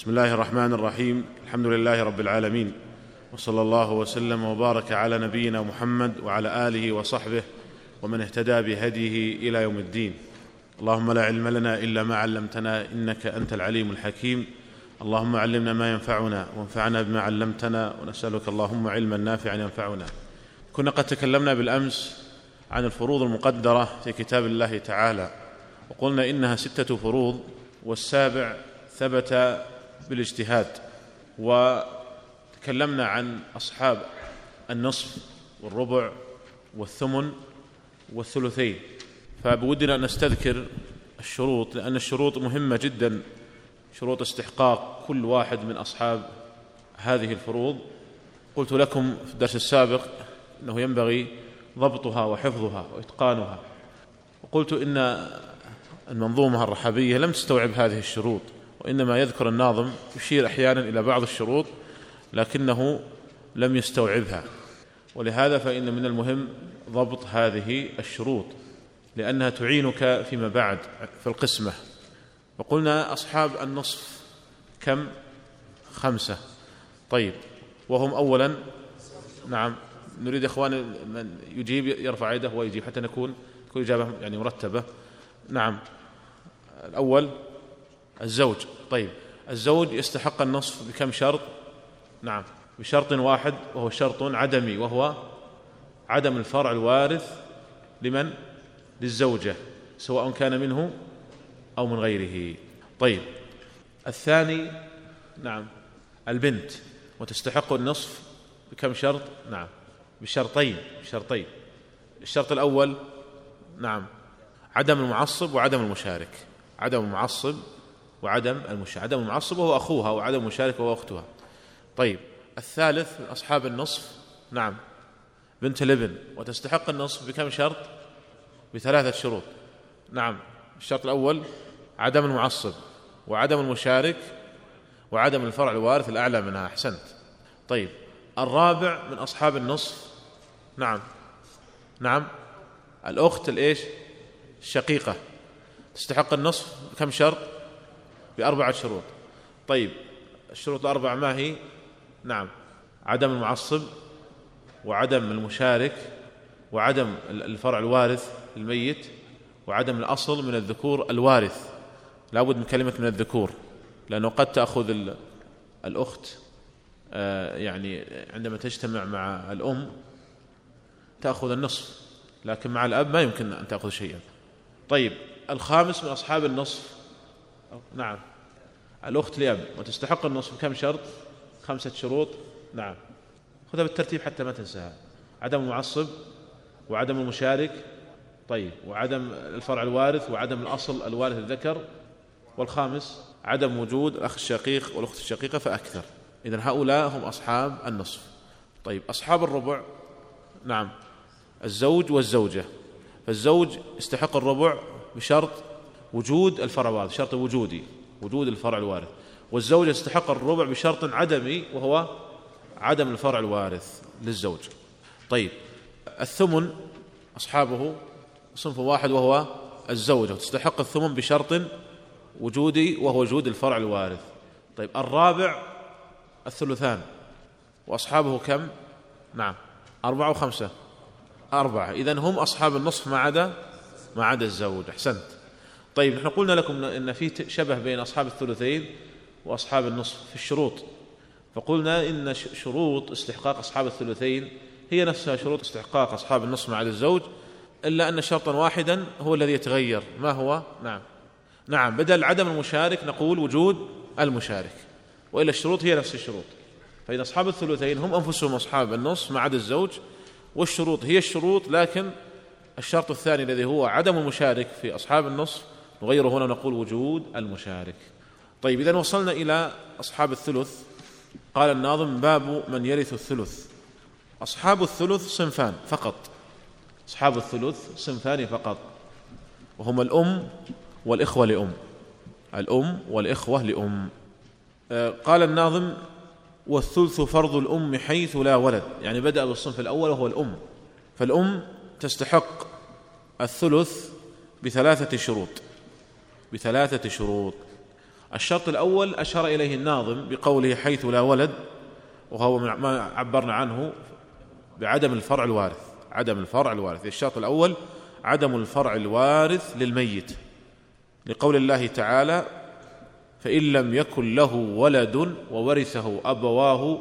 بسم الله الرحمن الرحيم الحمد لله رب العالمين وصلى الله وسلم وبارك على نبينا محمد وعلى اله وصحبه ومن اهتدى بهديه إلى يوم الدين اللهم لا علم لنا الا ما علمتنا انك انت العليم الحكيم اللهم علمنا ما ينفعنا وانفعنا بما علمتنا ونسالك اللهم علما نافعا ينفعنا كنا قد تكلمنا بالامس عن الفروض المقدره في كتاب الله تعالى وقلنا انها سته فروض والسابع ثبت بالاجتهاد وتكلمنا عن أصحاب النصف والربع والثمن والثلثين. فبودنا أن نستذكر الشروط لأن الشروط مهمة جدا شروط استحقاق كل واحد من أصحاب هذه الفروض. قلت لكم في الدرس السابق أنه ينبغي ضبطها وحفظها وإتقانها. وقلت إن المنظومة الرحبيه لم تستوعب هذه الشروط. وإنما يذكر الناظم يشير أحيانا إلى بعض الشروط لكنه لم يستوعبها. ولهذا فإن من المهم ضبط هذه الشروط لأنها تعينك فيما بعد في القسمة. وقلنا أصحاب النصف كم؟ خمسة. طيب وهم اولا نعم نريد اخوان من يجيب يرفع يده ويجيب حتى نكون تكون إجابة يعني مرتبة. نعم الأول الزوج. طيب الزوج يستحق النصف بكم شرط؟ نعم بشرط واحد وهو شرط عدمي وهو عدم الفرع الوارث لمن؟ للزوجة سواء كان منه أو من غيره. طيب الثاني نعم البنت وتستحق النصف بكم شرط؟ نعم بشرطين بشرطين. الشرط الأول نعم عدم المعصب وعدم المشارك. عدم المعصب وعدم المشارك عدم المعصب وهو أخوها وعدم المشارك وهو أختها. طيب الثالث من أصحاب النصف نعم بنت الابن وتستحق النصف بكم شرط؟ بثلاثة شروط. نعم الشرط الأول عدم المعصب وعدم المشارك وعدم الفرع الوارث الأعلى منها. أحسنت. طيب الرابع من أصحاب النصف نعم نعم الأخت الإيش؟ الشقيقة. تستحق النصف كم شرط؟ باربعه شروط. طيب الشروط الاربعه ما هي؟ نعم عدم المعصب وعدم المشارك وعدم الفرع الوارث الميت وعدم الأصل من الذكور الوارث. لابد من كلمة من الذكور لأنه قد تأخذ الأخت آه، يعني عندما تجتمع مع الأم تأخذ النصف لكن مع الأب ما يمكن أن تأخذ شيئا. طيب الخامس من أصحاب النصف نعم. الأخت لاب وتستحق النصف. كم شرط؟ خمسة شروط. نعم. خذها بالترتيب حتى ما تنساها. عدم المعصب وعدم المشارك طيب. وعدم الفرع الوارث وعدم الأصل الوارث الذكر. والخامس عدم وجود الأخ الشقيق والأخت الشقيقة فأكثر. اذا هؤلاء هم أصحاب النصف. طيب أصحاب الربع. نعم. الزوج والزوجة. فالزوج يستحق الربع بشرط وجود الفرع الوارث شرط وجودي وجود الفرع الوارث. والزوجه تستحق الربع بشرط عدمي وهو عدم الفرع الوارث للزوج. طيب الثمن أصحابه صنف واحد وهو الزوجة. تستحق الثمن بشرط وجودي وهو وجود الفرع الوارث. طيب الرابع الثلثان وأصحابه كم؟ نعم أربعة وخمسة. أربعة. اذا هم أصحاب النصف ما عدا ما عدا الزوج. أحسنت. طيب نحن قلنا لكم إن في شبه بين أصحاب الثلثين وأصحاب النصف في الشروط. فقلنا إن شروط استحقاق أصحاب الثلثين هي نفسها شروط استحقاق أصحاب النصف مع الزوج إلا أن شرطا واحدا هو الذي يتغير. ما هو؟ نعم. نعم بدل عدم المشارك نقول وجود المشارك وإلا الشروط هي نفس الشروط. فإن أصحاب الثلثين هم أنفسهم أصحاب النص ما عدا الزوج والشروط هي الشروط لكن الشرط الثاني الذي هو عدم المشارك في أصحاب النصف نغيره هنا نقول وجود المشارك. طيب إذا وصلنا إلى أصحاب الثلث. قال الناظم باب من يرث الثلث. أصحاب الثلث صنفان فقط. أصحاب الثلث صنفان فقط. وهما الأم والإخوة لأم. الأم والإخوة لأم. آه، قال الناظم والثلث فرض الأم حيث لا ولد. يعني بدأ بالصنف الأول وهو الأم. فالأم تستحق الثلث بثلاثة شروط. بثلاثة شروط. الشرط الأول أشار إليه الناظم بقوله حيث لا ولد وهو ما عبرنا عنه بعدم الفرع الوارث عدم الفرع الوارث. الشرط الأول عدم الفرع الوارث للميت. لقول الله تعالى فإن لم يكن له ولد وورثه أبواه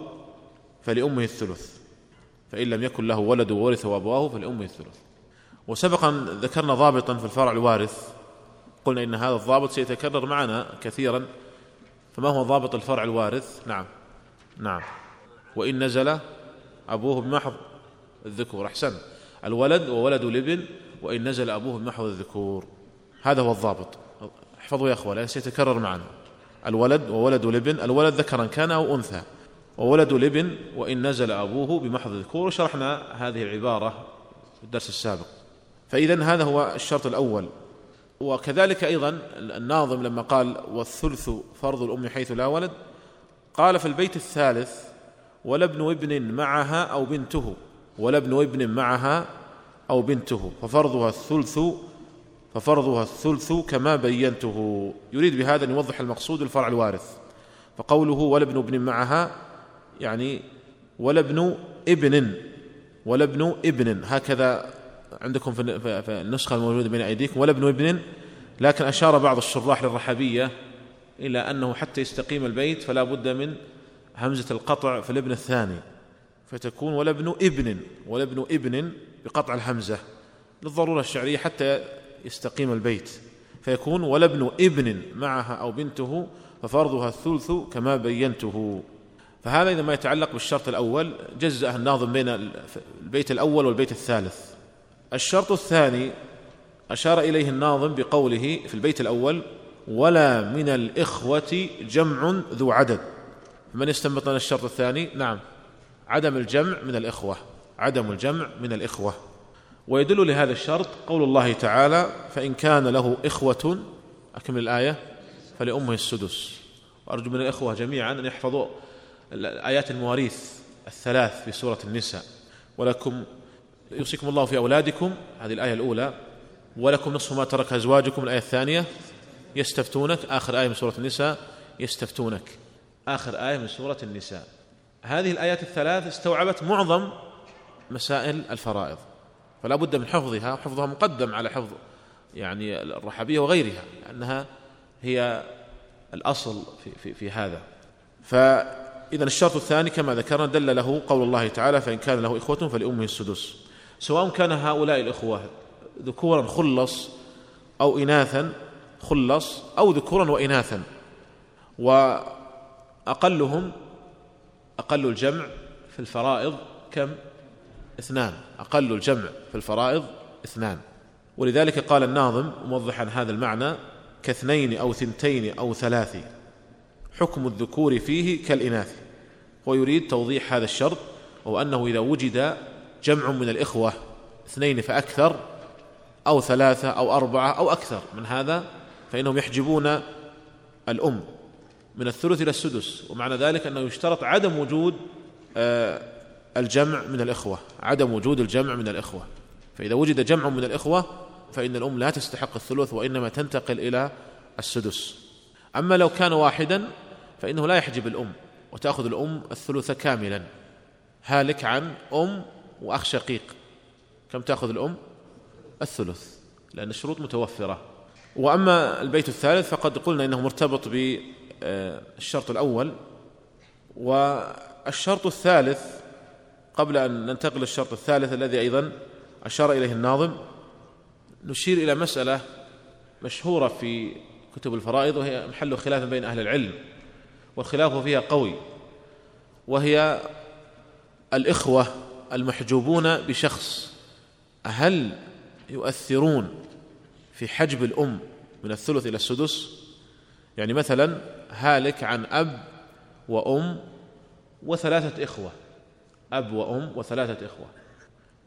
فلأمه الثلث. فإن لم يكن له ولد وورثه أبواه فلأمه الثلث. وسبقا ذكرنا ضابطا في الفرع الوارث قلنا إن هذا الضابط سيتكرر معنا كثيرا فما هو ضابط الفرع الوارث؟ نعم. نعم. وإن نزل أبوه بمحض الذكور. أحسن. الولد وولد الابن وإن نزل أبوه بمحض الذكور. هذا هو الضابط. احفظوا يا أخوة لأن سيتكرر معنا. الولد وولد الابن الولد ذكرا كان أو أنثى. وولد الابن وإن نزل أبوه بمحض الذكور. وشرحنا هذه العبارة في الدرس السابق. فإذا هذا هو الشرط الأول. وكذلك أيضا الناظم لما قال والثلث فرض الأم حيث لا ولد قال في البيت الثالث ولا ابن ابن معها أو بنته ولا ابن ابن معها أو بنته ففرضها الثلث ففرضها الثلث كما بينته. يريد بهذا أن يوضح المقصود الفرع الوارث. فقوله ولا ابن ابن معها يعني ولا ابن ابن ولا ابن ابن هكذا عندكم في النسخة الموجودة بين أيديكم ولا ابن ابن لكن أشار بعض الشراح للرحبية إلى أنه حتى يستقيم البيت فلا بد من همزة القطع في الابن الثاني فتكون ولا ابن ابن ولا ابن ابن بقطع الهمزة للضرورة الشعرية حتى يستقيم البيت فيكون ولا ابن ابن معها أو بنته ففرضها الثلث كما بينته. فهذا إذا ما يتعلق بالشرط الأول جزأ الناظم بين البيت الأول والبيت الثالث. الشرط الثاني أشار إليه الناظم بقوله في البيت الأول ولا من الإخوة جمع ذو عدد. من يستنبط لنا الشرط الثاني؟ نعم. عدم الجمع من الإخوة. عدم الجمع من الإخوة. ويدل لهذا الشرط قول الله تعالى فإن كان له إخوة أكمل الآية فلأمه السدس. وأرجو من الإخوة جميعا أن يحفظوا آيات المواريث الثلاث في سورة النساء ولكم يوصيكم الله في أولادكم هذه الآية الأولى ولكم نصف ما ترك أزواجكم الآية الثانية يستفتونك آخر آية من سورة النساء يستفتونك آخر آية من سورة النساء. هذه الآيات الثلاث استوعبت معظم مسائل الفرائض فلا بد من حفظها وحفظها مقدم على حفظ يعني الرحبية وغيرها لأنها هي الأصل في, في, في هذا. فإذا الشرط الثاني كما ذكرنا دل له قول الله تعالى فإن كان له إخوة فلأمه السدس. سواء كان هؤلاء الإخوة ذكورا خلص أو إناثا خلص أو ذكورا وإناثا وأقلهم أقل الجمع في الفرائض كم؟ اثنان. أقل الجمع في الفرائض اثنان. ولذلك قال الناظم موضحا هذا المعنى كاثنين أو ثنتين أو ثلاث. حكم الذكور فيه كالإناث. ويريد توضيح هذا الشرط وهو أنه إذا وجد جمع من الإخوة اثنين فأكثر أو ثلاثة أو أربعة أو أكثر من هذا فإنهم يحجبون الأم من الثلث إلى السدس ومعنى ذلك أنه يشترط عدم وجود آه، الجمع من الإخوة عدم وجود الجمع من الإخوة. فإذا وجد جمع من الإخوة فإن الأم لا تستحق الثلث وإنما تنتقل إلى السدس. أما لو كان واحدا فإنه لا يحجب الأم وتأخذ الأم الثلث كاملا. هالك عن أم وأخ شقيق. كم تأخذ الأم؟ الثلث لأن الشروط متوفرة. وأما البيت الثالث فقد قلنا إنه مرتبط بالشرط الأول. والشرط الثالث قبل أن ننتقل للشرط الثالث الذي أيضا أشار إليه الناظم نشير إلى مسألة مشهورة في كتب الفرائض وهي محل خلاف بين أهل العلم والخلاف فيها قوي وهي الإخوة. المحجوبون بشخص هل يؤثرون في حجب الأم من الثلث إلى السدس؟ يعني مثلا هالك عن أب وأم وثلاثة إخوة أب وأم وثلاثة إخوة.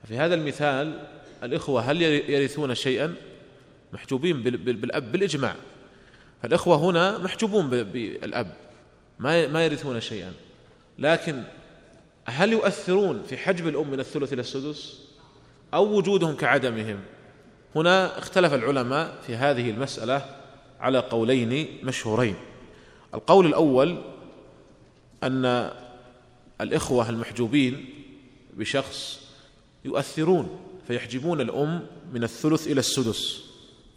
في هذا المثال الإخوة هل يرثون شيئا؟ محجوبين بالأب بالإجماع. فالإخوة هنا محجوبون بالأب ما ما يرثون شيئا. لكن هل يؤثرون في حجب الأم من الثلث إلى السدس؟ أو وجودهم كعدمهم؟ هنا اختلف العلماء في هذه المسألة على قولين مشهورين. القول الأول أن الإخوة المحجوبين بشخص يؤثرون فيحجبون الأم من الثلث إلى السدس.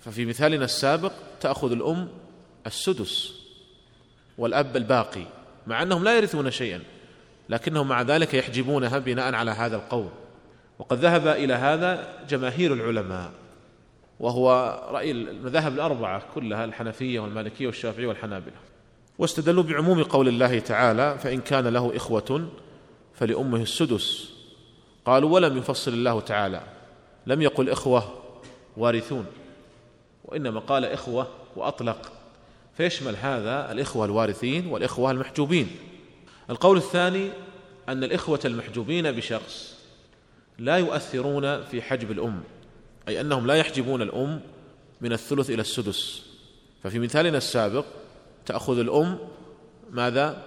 ففي مثالنا السابق تأخذ الأم السدس والأب الباقي مع أنهم لا يرثون شيئا. لكنهم مع ذلك يحجبونها بناء على هذا القول. وقد ذهب إلى هذا جماهير العلماء وهو رأي المذاهب الأربعة كلها الحنفية والمالكية والشافعية والحنابلة. واستدلوا بعموم قول الله تعالى فإن كان له إخوة فلأمه السدس. قالوا ولم يفصل الله تعالى لم يقل إخوة وارثون وإنما قال إخوة وأطلق. فيشمل هذا الإخوة الوارثين والإخوة المحجوبين. القول الثاني أن الإخوة المحجوبين بشخص لا يؤثرون في حجب الأم أي أنهم لا يحجبون الأم من الثلث إلى السدس. ففي مثالنا السابق تأخذ الأم ماذا؟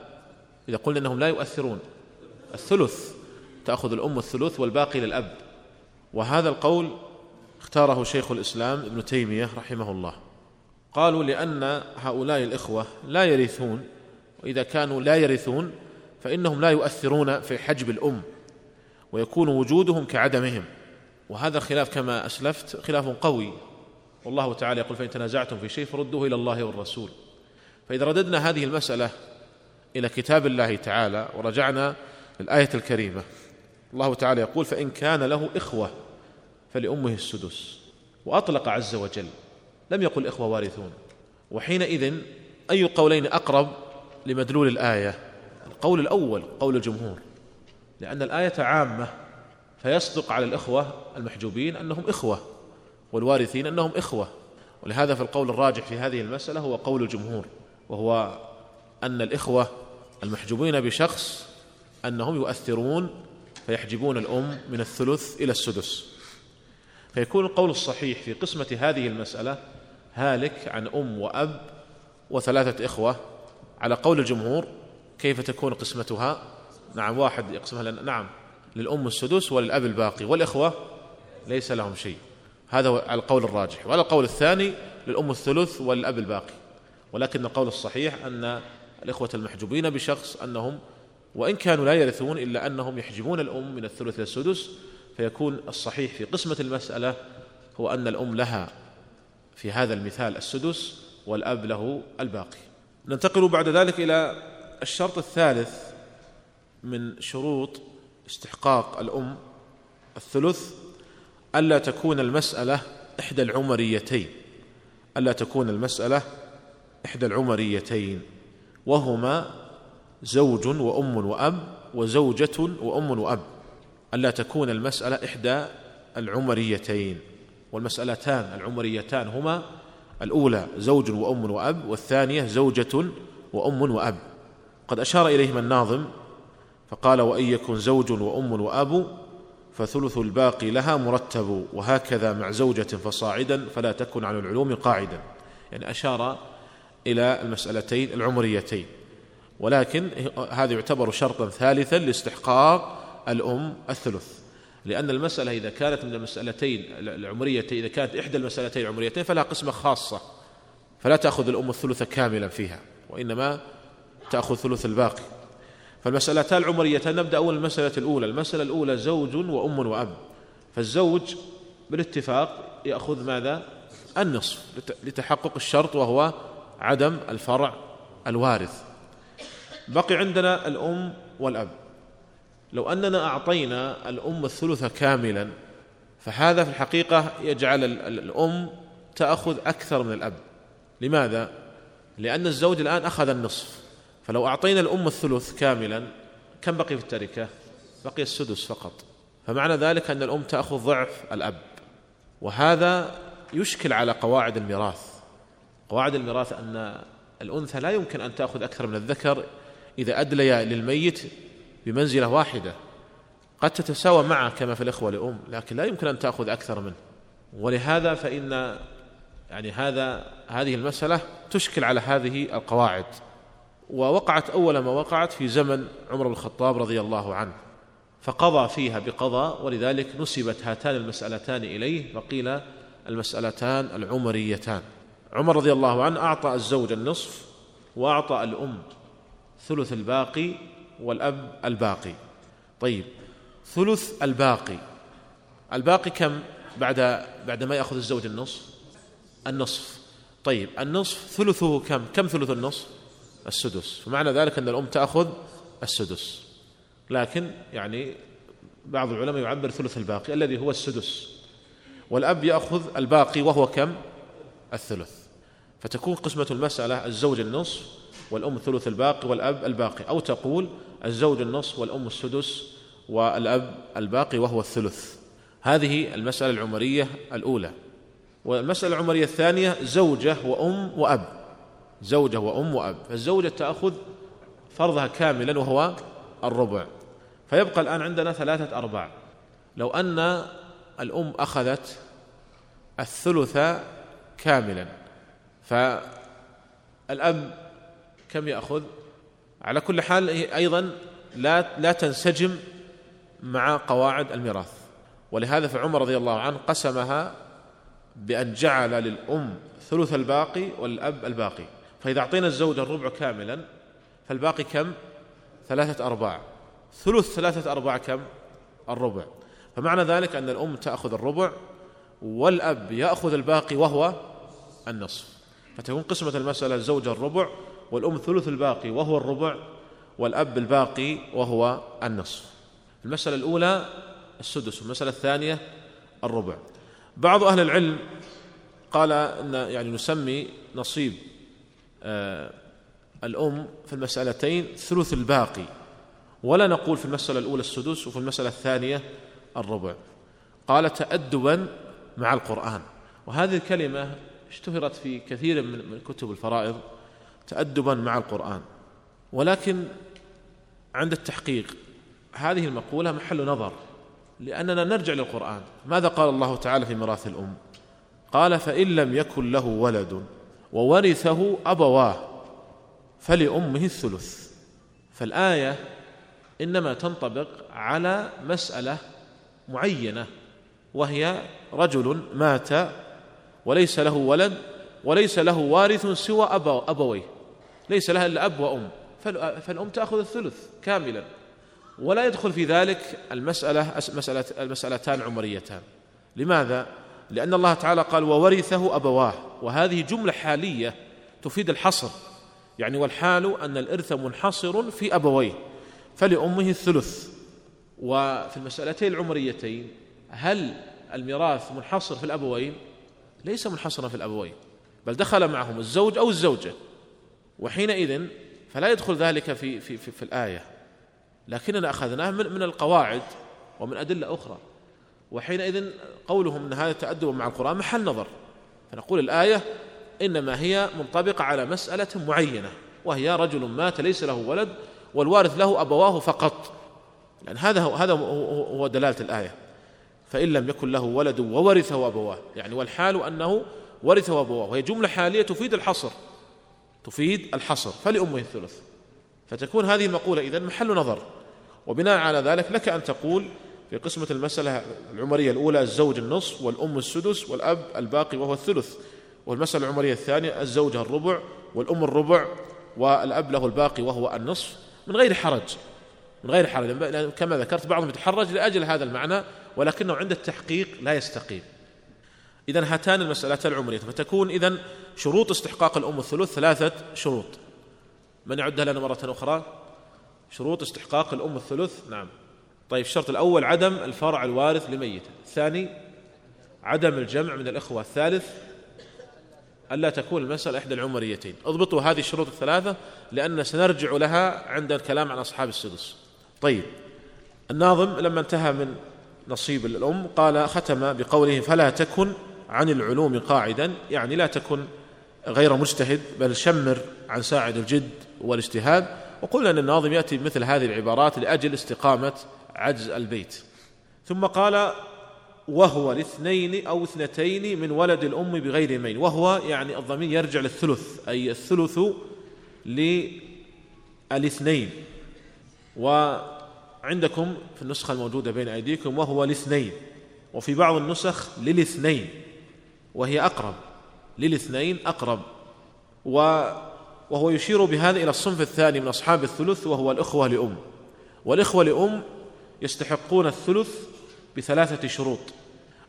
إذا قلنا أنهم لا يؤثرون. الثلث تأخذ الأم الثلث والباقي للأب. وهذا القول اختاره شيخ الإسلام ابن تيمية رحمه الله. قالوا لأن هؤلاء الإخوة لا يرثون وإذا كانوا لا يرثون فإنهم لا يؤثرون في حجب الأم ويكون وجودهم كعدمهم. وهذا الخلاف كما أسلفت خلاف قوي. والله تعالى يقول فإن تنازعتم في شيء فردوه إلى الله والرسول. فإذا رددنا هذه المسألة إلى كتاب الله تعالى ورجعنا للآية الكريمة الله تعالى يقول فإن كان له إخوة فلأمه السدس. وأطلق عز وجل لم يقل إخوة وارثون. وحينئذ أي القولين أقرب لمدلول الآية؟ القول الأول قول الجمهور. لأن الآية عامة فيصدق على الإخوة المحجوبين أنهم إخوة والوارثين أنهم إخوة. ولهذا في القول الراجح في هذه المسألة هو قول الجمهور وهو أن الإخوة المحجوبين بشخص أنهم يؤثرون فيحجبون الأم من الثلث إلى السدس. فيكون القول الصحيح في قسمة هذه المسألة هالك عن أم وأب وثلاثة إخوة على قول الجمهور كيف تكون قسمتها؟ نعم واحد يقسمها لنا نعم للأم السدس وللأب الباقي والإخوة ليس لهم شيء. هذا القول الراجح. وعلى القول الثاني للأم الثلث والأب الباقي. ولكن القول الصحيح أن الإخوة المحجوبين بشخص أنهم وإن كانوا لا يرثون إلا أنهم يحجبون الأم من الثلث إلى السدس فيكون الصحيح في قسمة المسألة هو أن الأم لها في هذا المثال السدس والأب له الباقي. ننتقل بعد ذلك إلى الشرط الثالث من شروط استحقاق الأم الثلث ألا تكون المسألة إحدى العمريتين ألا تكون المسألة إحدى العمريتين وهما زوج وأم وأب وزوجة وأم وأب ألا تكون المسألة إحدى العمريتين. والمسألتان العمريتان هما الأولى زوج وأم وأب والثانية زوجة وأم وأب. قد أشار إليهما الناظم فقال وإن يكن زوج وأم وأب فثلث الباقي لها مرتب وهكذا مع زوجة فصاعدا فلا تكن على العلوم قاعدا. يعني أشار إلى المسألتين العمريتين. ولكن هذا يعتبر شرطا ثالثا لاستحقاق الأم الثلث. لأن المسألة إذا كانت من المسألتين العمريتين إذا كانت إحدى المسألتين العمريتين فلها قسمة خاصة فلا تأخذ الأم الثلث كاملا فيها وإنما تأخذ ثلث الباقي. فالمسألتان العمريتان نبدأ أول المسألة الأولى. المسألة الأولى زوج وأم وأب. فالزوج بالاتفاق يأخذ ماذا؟ النصف لتحقق الشرط وهو عدم الفرع الوارث. بقي عندنا الأم والأب. لو أننا أعطينا الأم الثلث كاملا فهذا في الحقيقة يجعل الأم تأخذ أكثر من الأب. لماذا؟ لأن الزوج الآن أخذ النصف. فلو أعطينا الأم الثلث كاملا كم بقي في التركة؟ بقي السدس فقط. فمعنى ذلك أن الأم تأخذ ضعف الأب. وهذا يشكل على قواعد الميراث. قواعد الميراث أن الأنثى لا يمكن أن تأخذ أكثر من الذكر إذا أدلي للميت بمنزلة واحدة. قد تتساوى معه كما في الإخوة لأم لكن لا يمكن أن تأخذ أكثر منه. ولهذا فإن يعني هذا هذه المسألة تشكل على هذه القواعد. ووقعت أول ما وقعت في زمن عمر بن الخطاب رضي الله عنه فقضى فيها بقضاء ولذلك نسبت هاتان المسألتان إليه فقيل المسألتان العمريتان. عمر رضي الله عنه أعطى الزوج النصف وأعطى الأم ثلث الباقي والأب الباقي. طيب ثلث الباقي الباقي كم بعد بعد ما يأخذ الزوج النصف؟ النصف. طيب النصف ثلثه كم؟ كم ثلث النصف؟ السدس. فمعنى ذلك أن الأم تأخذ السدس. لكن يعني بعض العلماء يعبر ثلث الباقي الذي هو السدس. والأب يأخذ الباقي وهو كم؟ الثلث. فتكون قسمة المسألة الزوج النصف والأم ثلث الباقي والأب الباقي. أو تقول الزوج النصف والأم السدس والأب الباقي وهو الثلث. هذه المسألة العمرية الأولى. والمسألة العمرية الثانية زوجة وأم وأب. زوجة وأم وأب. فالزوجة تأخذ فرضها كاملا وهو الربع. فيبقى الآن عندنا ثلاثة أرباع. لو أن الأم أخذت الثلث كاملا فالأب كم يأخذ؟ على كل حال أيضا لا لا تنسجم مع قواعد الميراث. ولهذا فعمر رضي الله عنه قسمها بأن جعل للأم ثلث الباقي والأب الباقي. فإذا أعطينا الزوج الربع كاملا فالباقي كم؟ ثلاثة أرباع. ثلث ثلاثة أرباع كم؟ الربع. فمعنى ذلك أن الأم تأخذ الربع والأب يأخذ الباقي وهو النصف. فتكون قسمة المسألة الزوج الربع والأم ثلث الباقي وهو الربع والأب الباقي وهو النصف. المسألة الأولى السدس والمسألة الثانية الربع. بعض أهل العلم قال أن يعني نسمي نصيب الأم في المسألتين ثلث الباقي ولا نقول في المسألة الأولى السدس وفي المسألة الثانية الربع. قال تأدبا مع القرآن. وهذه الكلمة اشتهرت في كثير من كتب الفرائض تأدبا مع القرآن. ولكن عند التحقيق هذه المقولة محل نظر لأننا نرجع للقرآن. ماذا قال الله تعالى في ميراث الأم؟ قال فإن لم يكن له ولد وورثه أبواه فلأمه الثلث. فالآية إنما تنطبق على مسألة معينة وهي رجل مات وليس له ولد وليس له وارث سوى أبو أبويه ليس لها إلا أب وأم. فالأم تأخذ الثلث كاملا. ولا يدخل في ذلك المسألة مسألة المسألتان عمريتان. لماذا؟ لأن الله تعالى قال وورثه أبواه وهذه جملة حالية تفيد الحصر. يعني والحال أن الإرث منحصر في أبويه فلأمه الثلث. وفي المسألتين العمريتين هل الميراث منحصر في الأبوين؟ ليس منحصرا في الأبوين بل دخل معهم الزوج أو الزوجة. وحينئذ فلا يدخل ذلك في في في, في الآية. لكننا أخذناه من من القواعد ومن أدلة أخرى. وحينئذ قولهم أن هذا تأدب مع القرآن محل نظر. فنقول الآية إنما هي منطبقة على مسألة معينة وهي رجل مات ليس له ولد والوارث له أبواه فقط. لأن هذا هو هذا هو دلالة الآية. فإن لم يكن له ولد وورثه أبواه يعني والحال أنه ورثه أبواه وهي جملة حالية تفيد الحصر تفيد الحصر. فلأمه الثلث. فتكون هذه المقولة إذن محل نظر. وبناء على ذلك لك أن تقول في قسمة المسألة العمرية الأولى الزوج النصف والأم السدس والأب الباقي وهو الثلث. والمسألة العمرية الثانية الزوجة الربع والأم الربع والأب له الباقي وهو النصف. من غير حرج. من غير حرج. كما ذكرت بعضهم يتحرج لأجل هذا المعنى ولكنه عند التحقيق لا يستقيم. إذا هاتان المسألتان العمرية فتكون إذا شروط استحقاق الأم الثلث ثلاثة شروط. من يعدها لنا مرة أخرى؟ شروط استحقاق الأم الثلث؟ نعم. طيب الشرط الأول عدم الفرع الوارث لميت الثاني عدم الجمع من الإخوة. الثالث ألا تكون المسألة إحدى العمريتين. اضبطوا هذه الشروط الثلاثة لأن سنرجع لها عند الكلام عن أصحاب السدس. طيب الناظم لما انتهى من نصيب الأم قال ختم بقوله فلا تكن عن العلوم قاعدا يعني لا تكن غير مجتهد بل شمر عن ساعد الجد والاجتهاد. وقلنا أن الناظم يأتي بمثل هذه العبارات لأجل استقامة عجز البيت. ثم قال وهو لاثنين أو اثنتين من ولد الأم بغير مين وهو يعني الضمير يرجع للثلث أي الثلث للاثنين. وعندكم في النسخة الموجودة بين أيديكم وهو لاثنين. وفي بعض النسخ للاثنين. وهي أقرب. للاثنين أقرب. وهو يشير بهذا إلى الصنف الثاني من أصحاب الثلث وهو الإخوة لأم. والإخوة لأم يستحقون الثلث بثلاثة شروط.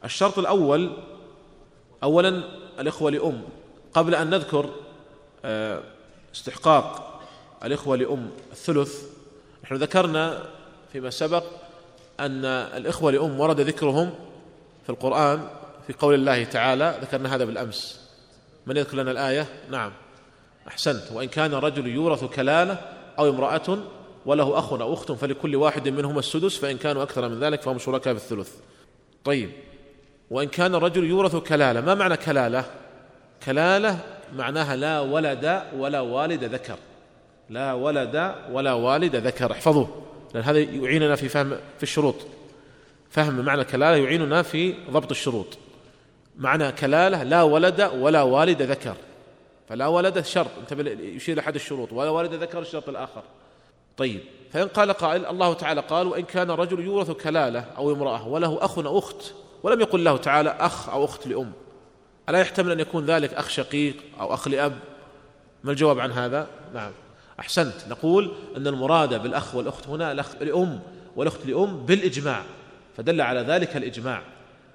الشرط الأول أولا الإخوة لأم. قبل أن نذكر آه، استحقاق الإخوة لأم الثلث نحن ذكرنا فيما سبق أن الإخوة لأم ورد ذكرهم في القرآن في قول الله تعالى ذكرنا هذا بالأمس. من يذكر لنا الآية؟ نعم. أحسنت. وإن كان رجل يورث كلالة أو امرأة وله أخ أو أخت فلكل واحد منهما السدس فإن كانوا أكثر من ذلك فهم شركاء في الثلث. طيب. وإن كان الرجل يورث كلالة ما معنى كلالة؟ كلالة معناها لا ولد ولا والد ذكر. لا ولد ولا والد ذكر. احفظوه لأن هذا يعيننا في فهم في الشروط. فهم معنى كلالة يعيننا في ضبط الشروط. معنى كلالة لا ولد ولا والد ذكر. فلا ولد شرط. انتبه يشير أحد الشروط. ولا والد ذكر الشرط الآخر. طيب فإن قال قائل الله تعالى قال وإن كان رجل يورث كلالة أو امرأة وله أخ أو أخت ولم يقل له تعالى أخ أو أخت لأم ألا يحتمل أن يكون ذلك أخ شقيق أو أخ لأب؟ ما الجواب عن هذا؟ نعم. أحسنت. نقول أن المراد بالأخ والأخت هنا الأخ لأم والأخت لأم بالإجماع فدل على ذلك الإجماع.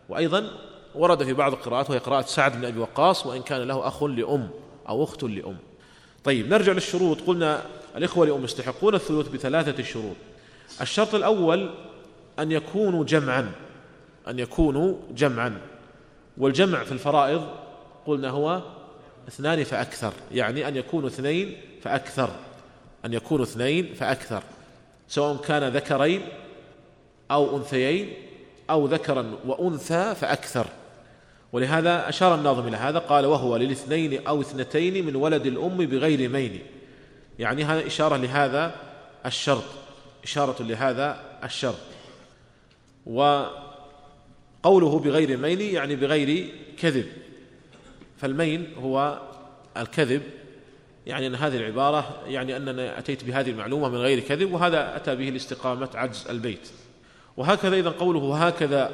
وأيضا ورد في بعض القراءات وهي قراءة سعد بن أبي وقاص وإن كان له أخ لأم أو أخت لأم. طيب نرجع للشروط. قلنا الإخوة لأم يستحقون الثلث بثلاثة شروط. الشرط الأول أن يكونوا جمعا أن يكونوا جمعا. والجمع في الفرائض قلنا هو اثنان فأكثر يعني أن يكونوا اثنين فأكثر أن يكونوا اثنين فأكثر. سواء كان ذكرين أو أنثيين أو ذكرا وأنثى فأكثر. ولهذا أشار الناظم إلى هذا قال وهو للاثنين أو اثنتين من ولد الأم بغير مين يعني هذا إشارة لهذا الشرط إشارة لهذا الشرط. وقوله بغير مين يعني بغير كذب. فالمين هو الكذب يعني أن هذه العبارة يعني أننا أتيت بهذه المعلومة من غير كذب وهذا أتى به لاستقامة عجز البيت. وهكذا إذا قوله وهكذا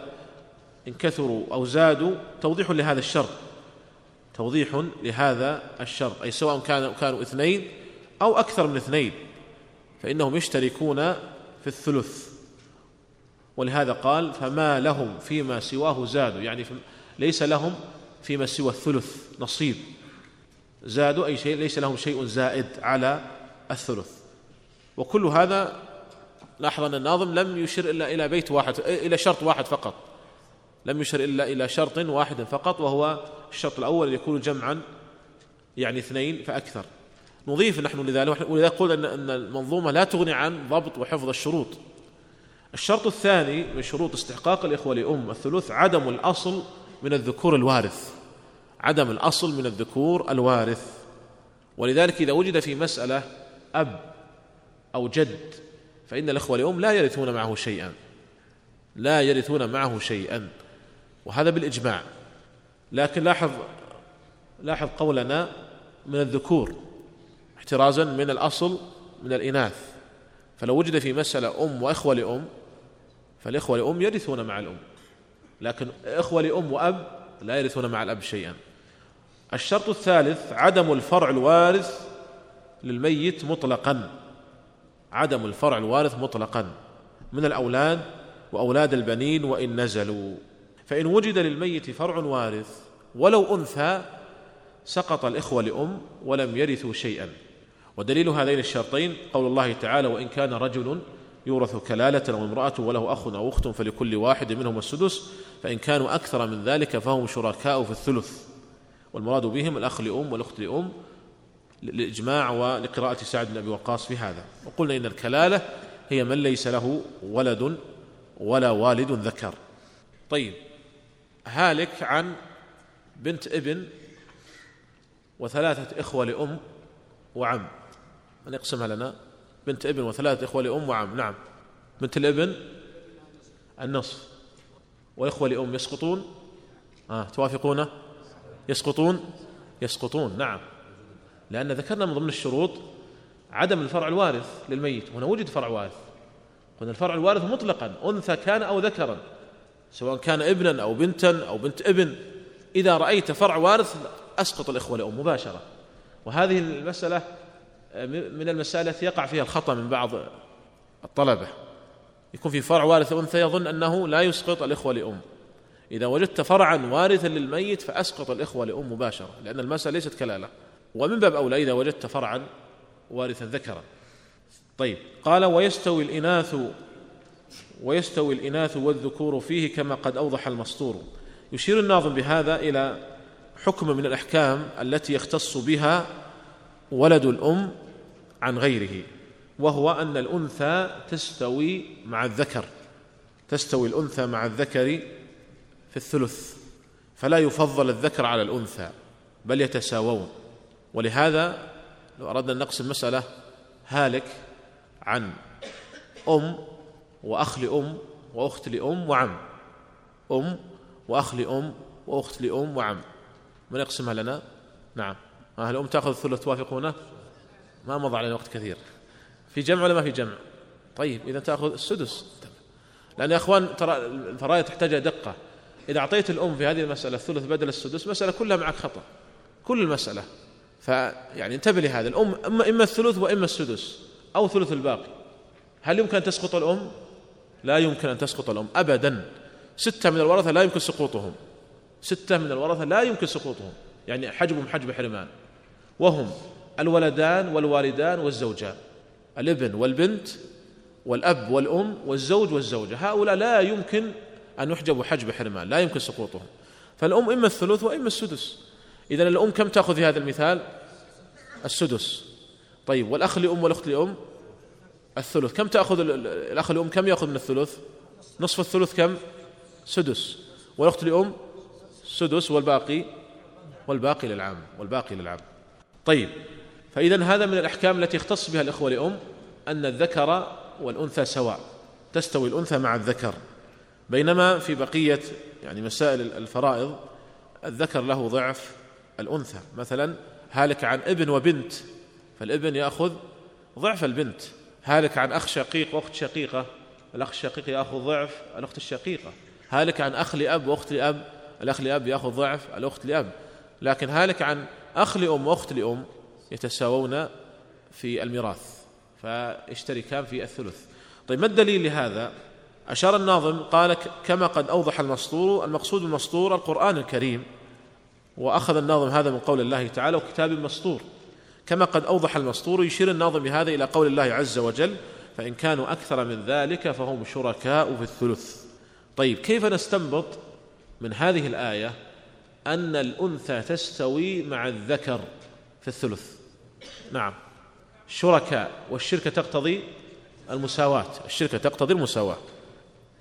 إن كثروا أو زادوا توضيح لهذا الشرط توضيح لهذا الشرط أي سواء كانوا كانوا اثنين أو أكثر من اثنين فإنهم يشتركون في الثلث. ولهذا قال فما لهم فيما سواه زادوا. يعني ليس لهم فيما سوى الثلث نصيب. زادوا أي شيء ليس لهم شيء زائد على الثلث. وكل هذا لاحظ أن الناظم لم يشر إلا إلى بيت واحد إلى شرط واحد فقط. لم يشر إلا إلى شرط واحد فقط وهو الشرط الأول يكون جمعا يعني اثنين فأكثر. نضيف نحن لذلك. ولذلك قلنا أن المنظومة لا تغني عن ضبط وحفظ الشروط. الشرط الثاني من شروط استحقاق الإخوة لأم الثلث عدم الأصل من الذكور الوارث. عدم الأصل من الذكور الوارث. ولذلك إذا وجد في مسألة أب أو جد فإن الإخوة لأم لا يرثون معه شيئا. لا يرثون معه شيئا. وهذا بالإجماع. لكن لاحظ لاحظ قولنا من الذكور. احترازا من الأصل من الإناث. فلو وجد في مسألة أم وإخوة لأم فالإخوة لأم يرثون مع الأم. لكن إخوة لأم وأب لا يرثون مع الأب شيئا. الشرط الثالث عدم الفرع الوارث للميت مطلقا. عدم الفرع الوارث مطلقا. من الأولاد وأولاد البنين وإن نزلوا. فإن وجد للميت فرع وارث ولو أنثى سقط الإخوة لأم ولم يرثوا شيئا. ودليل هذين الشرطين قول الله تعالى وإن كان رجل يورث كلالة أو امرأة وله أخ أو أخت فلكل واحد منهم السدس فإن كانوا أكثر من ذلك فهم شركاء في الثلث. والمراد بهم الأخ لأم والأخت لأم للإجماع ولقراءة سعد بن أبي وقاص في هذا. وقلنا إن الكلالة هي من ليس له ولد ولا والد ذكر. طيب هالك عن بنت ابن وثلاثة إخوة لأم وعم. من يقسمها لنا. بنت ابن وثلاثة إخوة لأم وعم. نعم. بنت الابن النصف. وإخوة لأم يسقطون. آه توافقون؟ يسقطون؟ يسقطون. نعم. لأن ذكرنا من ضمن الشروط عدم الفرع الوارث للميت. هنا وجد فرع وارث. قلنا الفرع الوارث مطلقا أنثى كان أو ذكرا. سواء كان ابنا أو بنتا أو بنت ابن. إذا رأيت فرع وارث أسقط الإخوة لأم مباشرة. وهذه المسألة من المسائل التي يقع فيها الخطأ من بعض الطلبة. يكون في فرع وارث أنثى يظن أنه لا يسقط الإخوة لأم. إذا وجدت فرعا وارثا للميت فأسقط الإخوة لأم مباشرة لأن المسألة ليست كلالة. ومن باب أولى إذا وجدت فرعا وارثا ذكرا. طيب قال ويستوي الإناث ويستوي الإناث والذكور فيه كما قد أوضح المسطور. يشير الناظم بهذا إلى حكم من الأحكام التي يختص بها ولد الأم عن غيره وهو أن الأنثى تستوي مع الذكر تستوي الأنثى مع الذكر في الثلث فلا يفضل الذكر على الأنثى بل يتساوون. ولهذا لو أردنا أن نقسم مسألة هالك عن أم وأخ لأم وأخت لأم وعم أم وأخ لأم وأخت لأم وعم من يقسمها لنا؟ نعم. هل الأم تأخذ الثلث توافقونه؟ ما مضى علينا وقت كثير. في جمع ولا ما في جمع؟ طيب إذا تأخذ السدس. لأن يا أخوان ترى الفرائض تحتاج دقة. إذا أعطيت الأم في هذه المسألة الثلث بدل السدس مسألة كلها معك خطأ. كل المسألة. فيعني انتبه لهذا. الأم إما الثلث وإما السدس أو ثلث الباقي. هل يمكن أن تسقط الأم؟ لا يمكن أن تسقط الأم أبدا. ستة من الورثة لا يمكن سقوطهم. ستة من الورثة لا يمكن سقوطهم. يعني حجبهم حجب حرمان. وهم الولدان والوالدان والزوجان الابن والبنت والأب والأم والزوج والزوجة. هؤلاء لا يمكن أن يحجبوا حجب حرمان لا يمكن سقوطهم. فالأم إما الثلث وإما السدس. إذا الأم كم تأخذ في هذا المثال؟ السدس. طيب والأخ لأم والأخت لأم؟ الثلث. كم تأخذ الأخ لأم؟ كم يأخذ من الثلث؟ نصف الثلث كم؟ سدس. والأخت لأم؟ سدس. والباقي؟ والباقي للعام. والباقي للعام. طيب فإذا هذا من الأحكام التي يختص بها الإخوة لأم أن الذكر والأنثى سواء تستوي الأنثى مع الذكر. بينما في بقية يعني مسائل الفرائض الذكر له ضعف الأنثى. مثلا هالك عن ابن وبنت فالابن يأخذ ضعف البنت. هالك عن أخ شقيق وأخت شقيقة الأخ الشقيق يأخذ ضعف الأخت الشقيقة. هالك عن أخ لأب وأخت لأب الأخ لأب يأخذ ضعف الأخت لأب. لكن هالك عن أخ لأم وأخت لأم يتساوون في الميراث فيشتركان في الثلث. طيب ما الدليل لهذا؟ أشار الناظم قال كما قد أوضح المسطور المقصود بالمسطور القرآن الكريم وأخذ الناظم هذا من قول الله تعالى وكتاب مسطور. كما قد أوضح المسطور يشير الناظم بهذا إلى قول الله عز وجل فإن كانوا أكثر من ذلك فهم شركاء في الثلث. طيب كيف نستنبط من هذه الآية أن الأنثى تستوي مع الذكر في الثلث. نعم. شركاء والشركة تقتضي المساواة. الشركة تقتضي المساواة.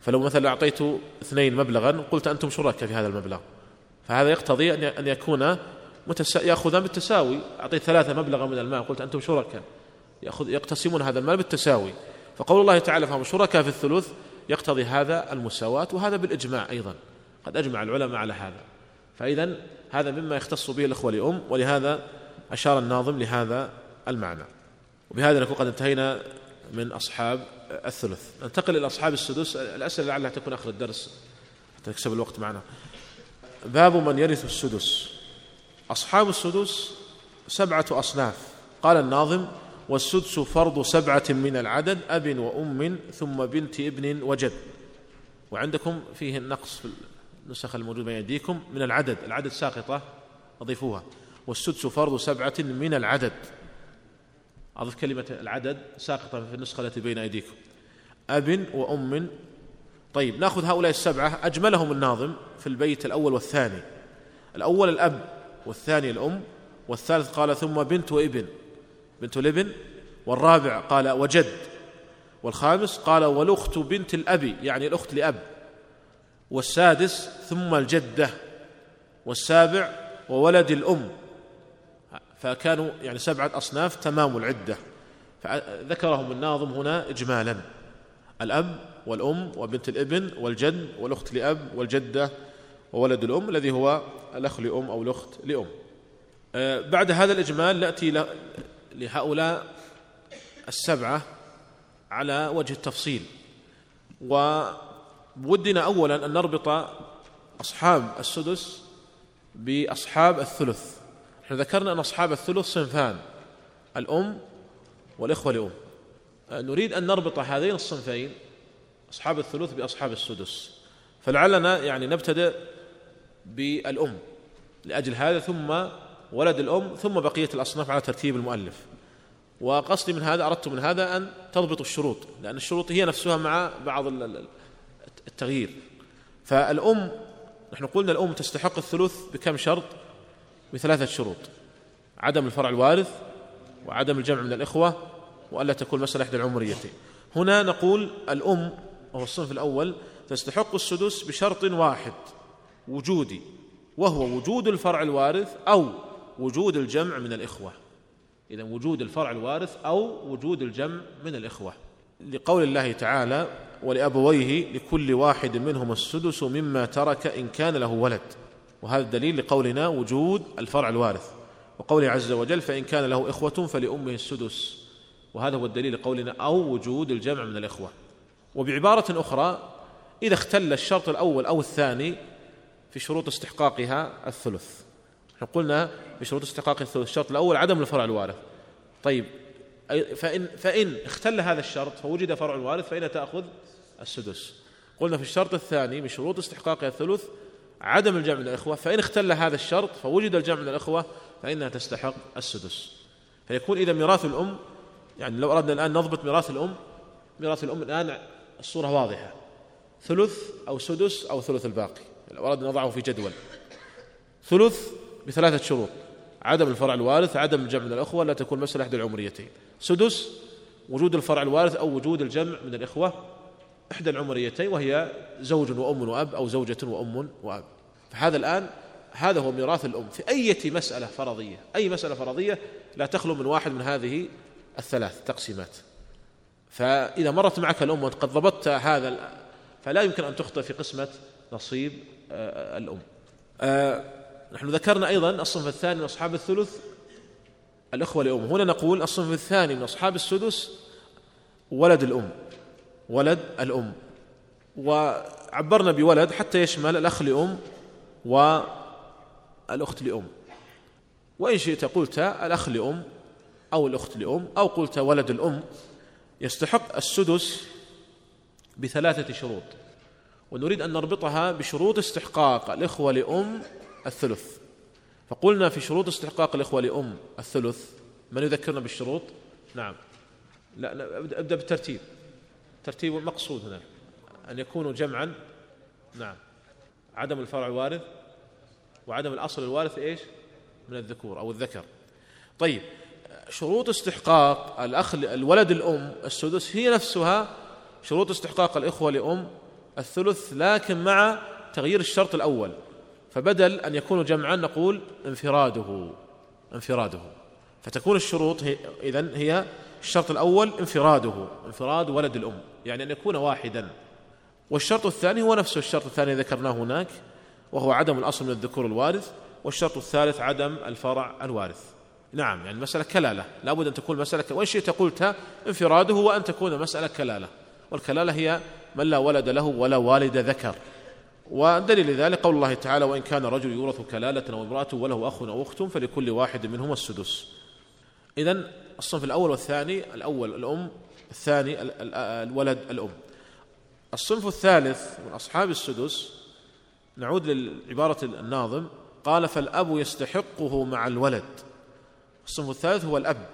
فلو مثلا أعطيت اثنين مبلغا قلت أنتم شركاء في هذا المبلغ. فهذا يقتضي أن يكون متسا... يأخذان بالتساوي. أعطيت ثلاثة مبلغا من المال قلت أنتم شركاء. يأخذ يقتسمون هذا المال بالتساوي. فقول الله تعالى فهم شركاء في الثلث يقتضي هذا المساواة وهذا بالإجماع أيضا. قد أجمع العلماء على هذا. فإذا هذا مما يختص به الإخوة لأم ولهذا أشار الناظم لهذا المعنى. وبهذا نكون قد انتهينا من أصحاب الثلث. ننتقل إلى أصحاب السدس. الأسئلة لعلها تكون آخر الدرس. حتى نكسب الوقت معنا. باب من يرث السدس. أصحاب السدس سبعة أصناف. قال الناظم والسدس فرض سبعة من العدد أب وأم ثم بنت ابن وجد. وعندكم فيه النقص النسخ الموجودة بين أيديكم من العدد العدد ساقطة أضيفوها. والسدس فرض سبعة من العدد. أضف كلمة العدد ساقطة في النسخة التي بين أيديكم. أب وأم. طيب نأخذ هؤلاء السبعة. أجملهم الناظم في البيت الأول والثاني. الأول الأب والثاني الأم والثالث قال ثم بنت وابن. بنت الابن والرابع قال وجد. والخامس قال والأخت بنت الأب يعني الأخت لأب. والسادس ثم الجدة والسابع وولد الأم. فكانوا يعني سبعة أصناف تمام العدة. فذكرهم الناظم هنا إجمالا. الأب والأم وبنت الابن والجد والأخت لأب والجدة وولد الأم الذي هو الأخ لأم أو الأخت لأم. آه، بعد هذا الإجمال نأتي لهؤلاء السبعة على وجه التفصيل. وودنا أولا أن نربط أصحاب السدس بأصحاب الثلث. إحنا ذكرنا أن أصحاب الثلث صنفان الأم والإخوة لأم. نريد أن نربط هذين الصنفين أصحاب الثلث بأصحاب السدس. فلعلنا يعني نبتدئ بالأم لأجل هذا ثم ولد الأم ثم بقية الأصناف على ترتيب المؤلف. وقصدي من هذا أردت من هذا أن تضبط الشروط لأن الشروط هي نفسها مع بعض التغيير. فالأم نحن قلنا الأم تستحق الثلث بكم شرط؟ بثلاثة شروط. عدم الفرع الوارث وعدم الجمع من الإخوة وألا تكون مسألة إحدى العمريتين. هنا نقول الأم وهو الصنف الأول تستحق السدس بشرط واحد وجودي وهو وجود الفرع الوارث أو وجود الجمع من الإخوة. إذا وجود الفرع الوارث أو وجود الجمع من الإخوة. لقول الله تعالى ولأبويه لكل واحد منهم السدس مما ترك إن كان له ولد. وهذا الدليل لقولنا وجود الفرع الوارث. وقوله عز وجل فإن كان له إخوة فلأمه السدس. وهذا هو الدليل لقولنا أو وجود الجمع من الإخوة. وبعبارة أخرى إذا اختل الشرط الأول أو الثاني في شروط استحقاقها الثلث. إحنا قلنا بشروط استحقاق الثلث الشرط الأول عدم الفرع الوارث. طيب فإن فإن اختل هذا الشرط فوجد فرع الوارث فإن تأخذ السدس. قلنا في الشرط الثاني من شروط استحقاقها الثلث عدم الجمع من الإخوة. فإن اختل هذا الشرط فوجد الجمع من الإخوة فإنها تستحق السدس. فيكون إذا ميراث الأم يعني لو أردنا الآن نضبط ميراث الأم ميراث الأم الآن الصورة واضحة. ثلث أو سدس أو ثلث الباقي لو أردنا نضعه في جدول. ثلث بثلاثة شروط عدم الفرع الوارث عدم الجمع من الأخوة لا تكون مسألة إحدى العمريتين. سدس وجود الفرع الوارث أو وجود الجمع من الإخوة إحدى العمريتين وهي زوج وأم وأب أو زوجة وأم وأب. فهذا الآن هذا هو ميراث الأم. في أي مسألة فرضية أي مسألة فرضية لا تخلو من واحد من هذه الثلاث تقسيمات. فإذا مرت معك الأم وأنت قد ضبطت هذا فلا يمكن أن تخطئ في قسمة نصيب آه، الأم. آه، نحن ذكرنا أيضا الصنف الثاني من أصحاب الثلث الأخوة لأم. هنا نقول الصنف الثاني من أصحاب السدس ولد الأم. ولد الأم. وعبرنا بولد حتى يشمل الأخ لأم والأخت لأم. وإن شئت قلت الأخ لأم أو الأخت لأم أو قلت ولد الأم يستحق السدس بثلاثة شروط. ونريد أن نربطها بشروط استحقاق الإخوة لأم الثلث. فقلنا في شروط استحقاق الإخوة لأم الثلث من يذكرنا بالشروط؟ نعم. لا, لا أبدأ بالترتيب. ترتيب المقصود هنا أن يكونوا جمعا نعم عدم الفرع الوارث وعدم الأصل الوارث إيش؟ من الذكور أو الذكر. طيب شروط استحقاق الأخ الولد الأم السدس هي نفسها شروط استحقاق الإخوة لأم الثلث لكن مع تغيير الشرط الأول. فبدل أن يكونوا جمعا نقول انفراده انفراده. فتكون الشروط هي إذن هي الشرط الأول انفراده انفراد ولد الأم يعني أن يكون واحدا. والشرط الثاني هو نفسه الشرط الثاني ذكرناه هناك وهو عدم الأصل من الذكور الوارث والشرط الثالث عدم الفرع الوارث. نعم يعني المسألة كلالة لابد أن تكون مسألة وإن شئت قلت انفراده وأن تكون مسألة كلالة. والكلالة هي من لا ولد له ولا والد ذكر. ودليل ذلك قول الله تعالى وإن كان رجل يورث كلالة أو امرأة وله أخ أو أخت فلكل واحد منهما السدس. إذن الصنف الأول والثاني الأول الأم الثاني الولد الأم. الصنف الثالث من أصحاب السدس نعود للعبارة الناظم قال فالأب يستحقه مع الولد. الصنف الثالث هو الأب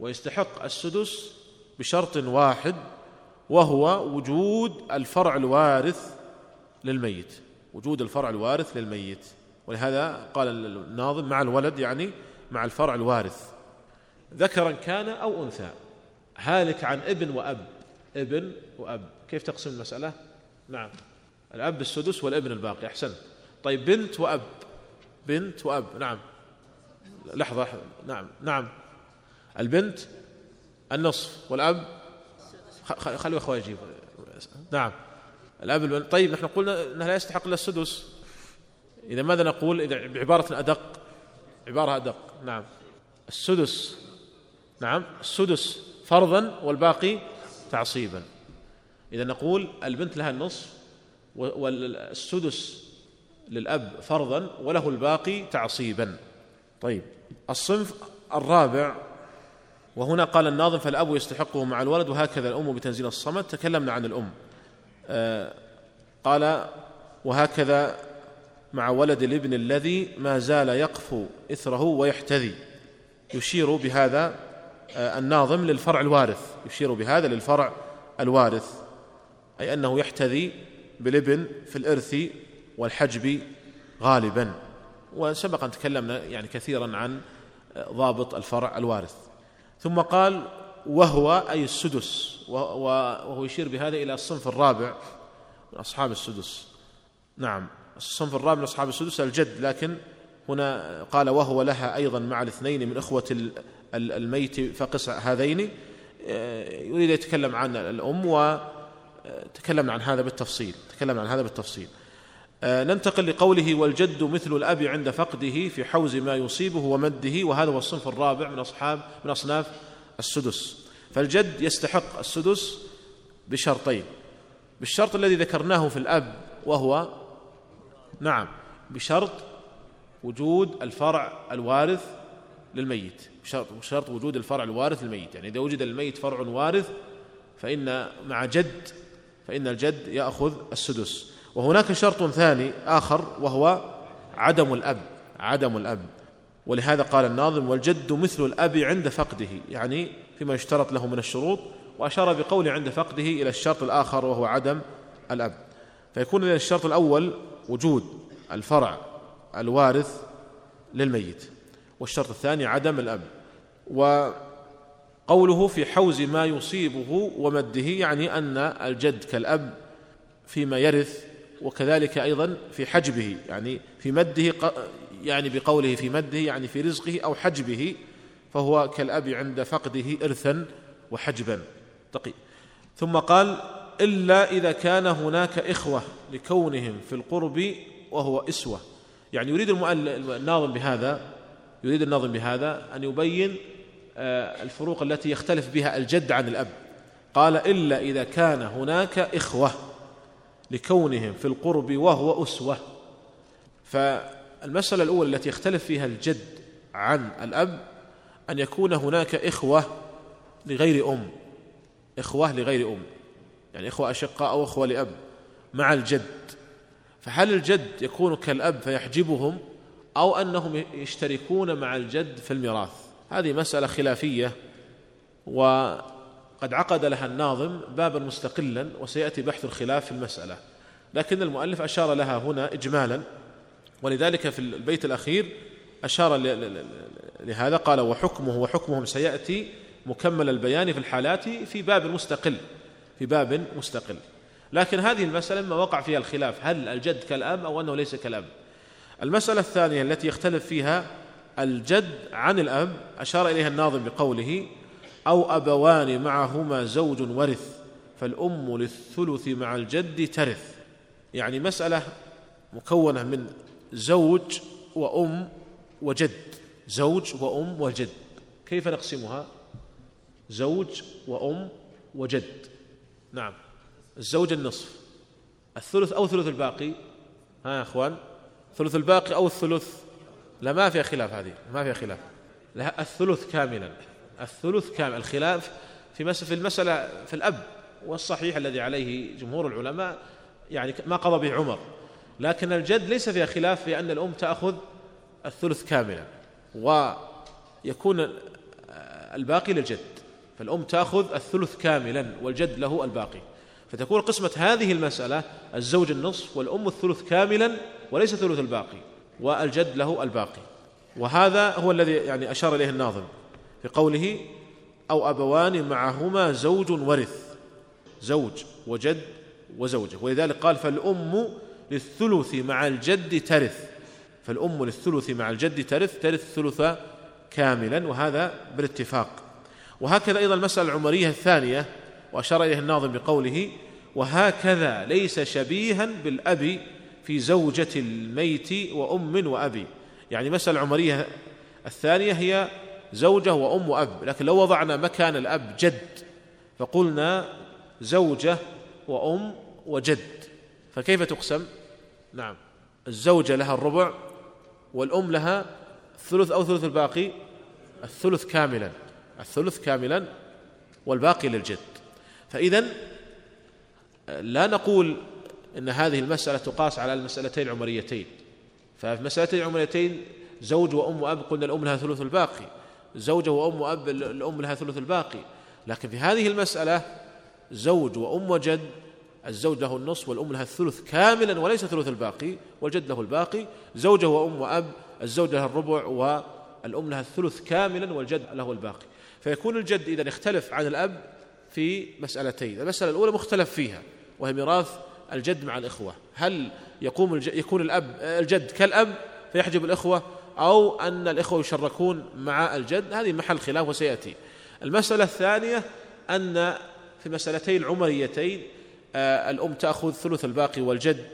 ويستحق السدس بشرط واحد وهو وجود الفرع الوارث للميت وجود الفرع الوارث للميت. ولهذا قال الناظم مع الولد يعني مع الفرع الوارث. ذكرا كان أو أنثى. هالك عن ابن وأب. ابن وأب. كيف تقسم المسألة؟ نعم. الأب السدس والابن الباقي. أحسن. طيب بنت وأب. بنت وأب. نعم. لحظة نعم. نعم. البنت النصف والأب. خلوا أخوي يجيب. نعم. الآب طيب نحن قلنا انه لا يستحق إلا السدس. إذا ماذا نقول؟ إذا بعباره أدق. عبارة أدق. نعم. السدس. نعم. السدس فرضا والباقي تعصيبا. إذا نقول البنت لها النصف والسدس للأب فرضا وله الباقي تعصيبا. طيب. الصنف الرابع وهنا قال الناظم فالأب يستحقه مع الولد وهكذا الأم بتنزيل الصمد. تكلمنا عن الأم. قال وهكذا مع ولد الابن الذي ما زال يقفو إثره ويحتذي. يشير بهذا آه الناظم للفرع الوارث. يشير بهذا للفرع الوارث. أي أنه يحتذي بالابن في الإرث والحجب غالبا. وسبق أن تكلمنا يعني كثيرا عن ضابط الفرع الوارث. ثم قال وهو أي السدس وهو يشير بهذا إلى الصنف الرابع من أصحاب السدس. نعم الصنف الرابع من أصحاب السدس الجد لكن هنا قال وهو لها أيضا مع الاثنين من إخوة الميت فقس هذين. يريد يتكلم عن الأم وتكلمنا عن هذا بالتفصيل تكلمنا عن هذا بالتفصيل. آه، ننتقل لقوله والجد مثل الأب عند فقده في حوز ما يصيبه ومده وهذا هو الصنف الرابع من أصحاب من أصناف السدس. فالجد يستحق السدس بشرطين. بالشرط الذي ذكرناه في الأب وهو نعم بشرط وجود الفرع الوارث للميت. بشرط, وجود الفرع الوارث للميت. يعني إذا وجد للميت فرع وارث فإن مع جد فإن الجد يأخذ السدس. وهناك شرط ثاني آخر وهو عدم الأب عدم الأب. ولهذا قال الناظم والجد مثل الأب عند فقده يعني فيما يشترط له من الشروط وأشار بقوله عند فقده إلى الشرط الآخر وهو عدم الأب. فيكون الشرط الأول وجود الفرع الوارث للميت والشرط الثاني عدم الأب. وقوله في حوز ما يصيبه ومده يعني أن الجد كالأب فيما يرث وكذلك أيضا في حجبه يعني في مده يعني بقوله في مده يعني في رزقه أو حجبه فهو كالأب عند فقده إرثا وحجبا. تقي. ثم قال إلا إذا كان هناك إخوة لكونهم في القرب وهو إسوة. يعني يريد الناظم بهذا يريد الناظم بهذا أن يبين آه، الفروق التي يختلف بها الجد عن الأب. قال إلا إذا كان هناك إخوة لكونهم في القرب وهو أسوة. فالمسألة الأولى التي يختلف فيها الجد عن الأب أن يكون هناك إخوة لغير أم. إخوة لغير أم. يعني إخوة أشقاء أو إخوة لأب مع الجد. فهل الجد يكون كالأب فيحجبهم أو أنهم يشتركون مع الجد في الميراث؟ هذه مسألة خلافية و قد عقد لها الناظم بابا مستقلا وسيأتي بحث الخلاف في المسألة. لكن المؤلف أشار لها هنا اجمالا ولذلك في البيت الأخير أشار لهذا قال وحكمه وحكمهم سيأتي مكمل البيان في الحالات في باب مستقل في باب مستقل. لكن هذه المسألة ما وقع فيها الخلاف هل الجد كالأب أو أنه ليس كالأب المسألة الثانية التي يختلف فيها الجد عن الأب أشار إليها الناظم بقوله أو أبوان معهما زوج ورث فالأم للثلث مع الجد ترث. يعني مسألة مكونة من زوج وأم وجد. زوج وأم وجد. كيف نقسمها؟ زوج وأم وجد. نعم. الزوج النصف. الثلث أو ثلث الباقي؟ ها يا أخوان. ثلث الباقي أو الثلث؟ لا ما فيها خلاف هذه. ما فيها خلاف. لها الثلث كاملا. الثلث كامل. الخلاف في في المسألة في الأب. والصحيح الذي عليه جمهور العلماء يعني ما قضى به عمر. لكن الجد ليس فيها خلاف في أن الأم تأخذ الثلث كاملا ويكون الباقي للجد فالأم تأخذ الثلث كاملا والجد له الباقي. فتكون قسمة هذه المسألة الزوج النصف والأم الثلث كاملا وليس ثلث الباقي والجد له الباقي. وهذا هو الذي يعني أشار إليه الناظم بقوله أو أبوان معهما زوج ورث زوج وجد وزوجة. ولذلك قال فالأم للثلث مع الجد ترث. فالأم للثلث مع الجد ترث ترث الثلث كاملا وهذا بالاتفاق. وهكذا أيضا المسألة العمرية الثانية وأشار إليه الناظم بقوله وهكذا ليس شبيها بالأب في زوجة الميت وأم وأبي. يعني مسألة العمرية الثانية هي زوجة وأم وأب لكن لو وضعنا مكان الأب جد فقلنا زوجة وأم وجد. فكيف تقسم؟ نعم. الزوجة لها الربع والأم لها الثلث أو ثلث الباقي الثلث كاملا الثلث كاملا والباقي للجد. فإذا لا نقول إن هذه المسألة تقاس على المسألتين العمريتين. ففي المسالتين العمريتين زوج وأم وأب قلنا الأم لها ثلث الباقي. زوجة وأم وأب الأم لها ثلث الباقي. لكن في هذه المسألة زوج وأم وجد الزوج له النصف والأم لها الثلث كاملا وليس ثلث الباقي والجد له الباقي زوجه وأم وأب الزوج لها الربع والأم لها الثلث كاملا والجد له الباقي. فيكون الجد إذا اختلف عن الأب في مسألتين المسألة الأولى مختلف فيها وهي ميراث الجد مع الإخوة. هل يقوم الج... يكون الأب الجد كالأب فيحجب الإخوة أو أن الإخوة يشركون مع الجد؟ هذه محل خلاف وسيأتي. المسألة الثانية أن في مسألتين العمريتين آه الأم تأخذ ثلث الباقي والجد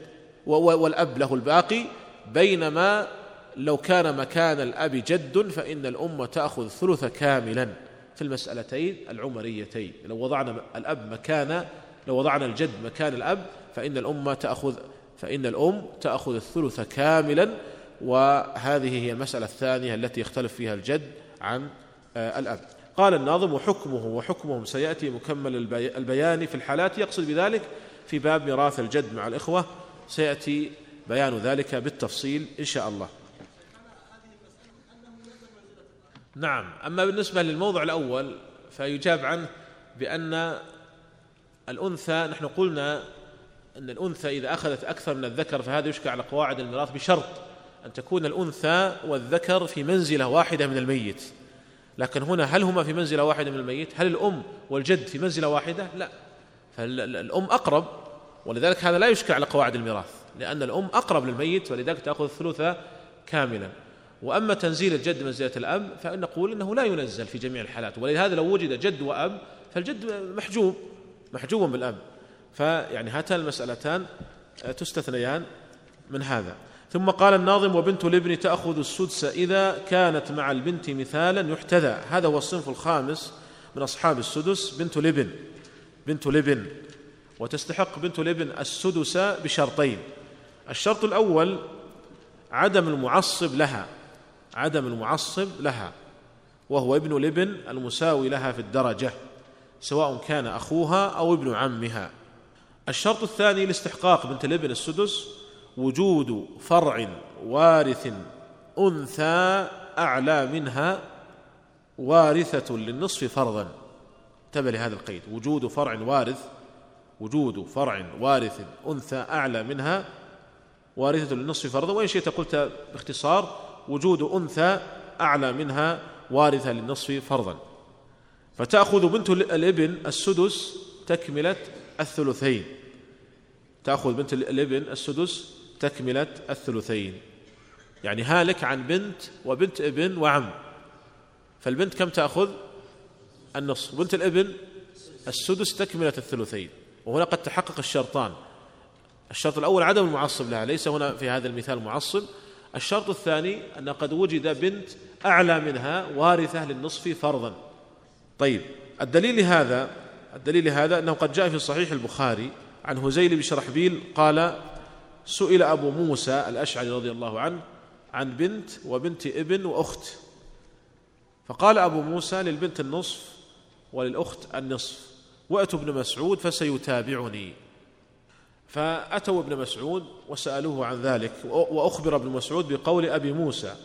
والأب له الباقي. بينما لو كان مكان الأب جد فإن الأم تأخذ ثلث كاملا في المسألتين العمريتين. لو وضعنا الأب مكان لو وضعنا الجد مكان الأب فإن الأم تأخذ فإن الأم تأخذ الثلث كاملا. وهذه هي المسألة الثانية التي يختلف فيها الجد عن آه، الأب. قال الناظم وحكمه وحكمهم سيأتي مكمل البيان في الحالات. يقصد بذلك في باب ميراث الجد مع الإخوة. سيأتي بيان ذلك بالتفصيل إن شاء الله. نعم. أما بالنسبة للموضع الأول فيجاب عنه بأن الأنثى نحن قلنا أن الأنثى إذا أخذت أكثر من الذكر فهذا يشكى على قواعد الميراث بشرط أن تكون الأنثى والذكر في منزلة واحدة من الميت. لكن هنا هل هما في منزلة واحدة من الميت؟ هل الأم والجد في منزلة واحدة؟ لا. فالأم أقرب ولذلك هذا لا يشكى على قواعد الميراث لأن الأم أقرب للميت ولذلك تأخذ الثلث كاملا. وأما تنزيل الجد منزلة الأب فإن نقول إنه لا ينزل في جميع الحالات. ولهذا لو وجد جد وأب فالجد محجوب محجوب بالأب. فيعني هاتان المسألتان تستثنيان من هذا. ثم قال الناظم وبنت الابن تأخذ السدس إذا كانت مع البنت مثالا يحتذى. هذا هو الصنف الخامس من أصحاب السدس بنت الابن. بنت الابن. وتستحق بنت الابن السدس بشرطين. الشرط الأول عدم المعصب لها. عدم المعصب لها. وهو ابن الابن المساوي لها في الدرجة سواء كان أخوها أو ابن عمها. الشرط الثاني لاستحقاق بنت الابن السدس وجود فرع وارث أنثى أعلى منها وارثة للنصف فرضا. انتبه لهذا القيد. وجود فرع وارث وجود فرع وارث أنثى أعلى منها وارثة للنصف فرضا. وإن شئت قلت باختصار وجود أنثى أعلى منها وارثة للنصف فرضا. فتأخذ بنت الإبن السدس تكملة الثلثين. تأخذ بنت الإبن السدس تكملة الثلثين. يعني هالك عن بنت وبنت ابن وعم. فالبنت كم تأخذ؟ النصف. بنت الابن السدس تكملة الثلثين. وهنا قد تحقق الشرطان. الشرط الأول عدم المعصب لها. ليس هنا في هذا المثال معصب. الشرط الثاني أن قد وجد بنت أعلى منها وارثة للنصف فرضا. طيب الدليل لهذا الدليل لهذا أنه قد جاء في صحيح البخاري عن هزيل بن شرحبيل قال سئل أبو موسى الأشعري رضي الله عنه عن بنت وبنت ابن وأخت. فقال أبو موسى للبنت النصف وللأخت النصف وأتوا ابن مسعود فسيتابعني. فأتوا ابن مسعود وسألوه عن ذلك وأخبر ابن مسعود بقول أبي موسى.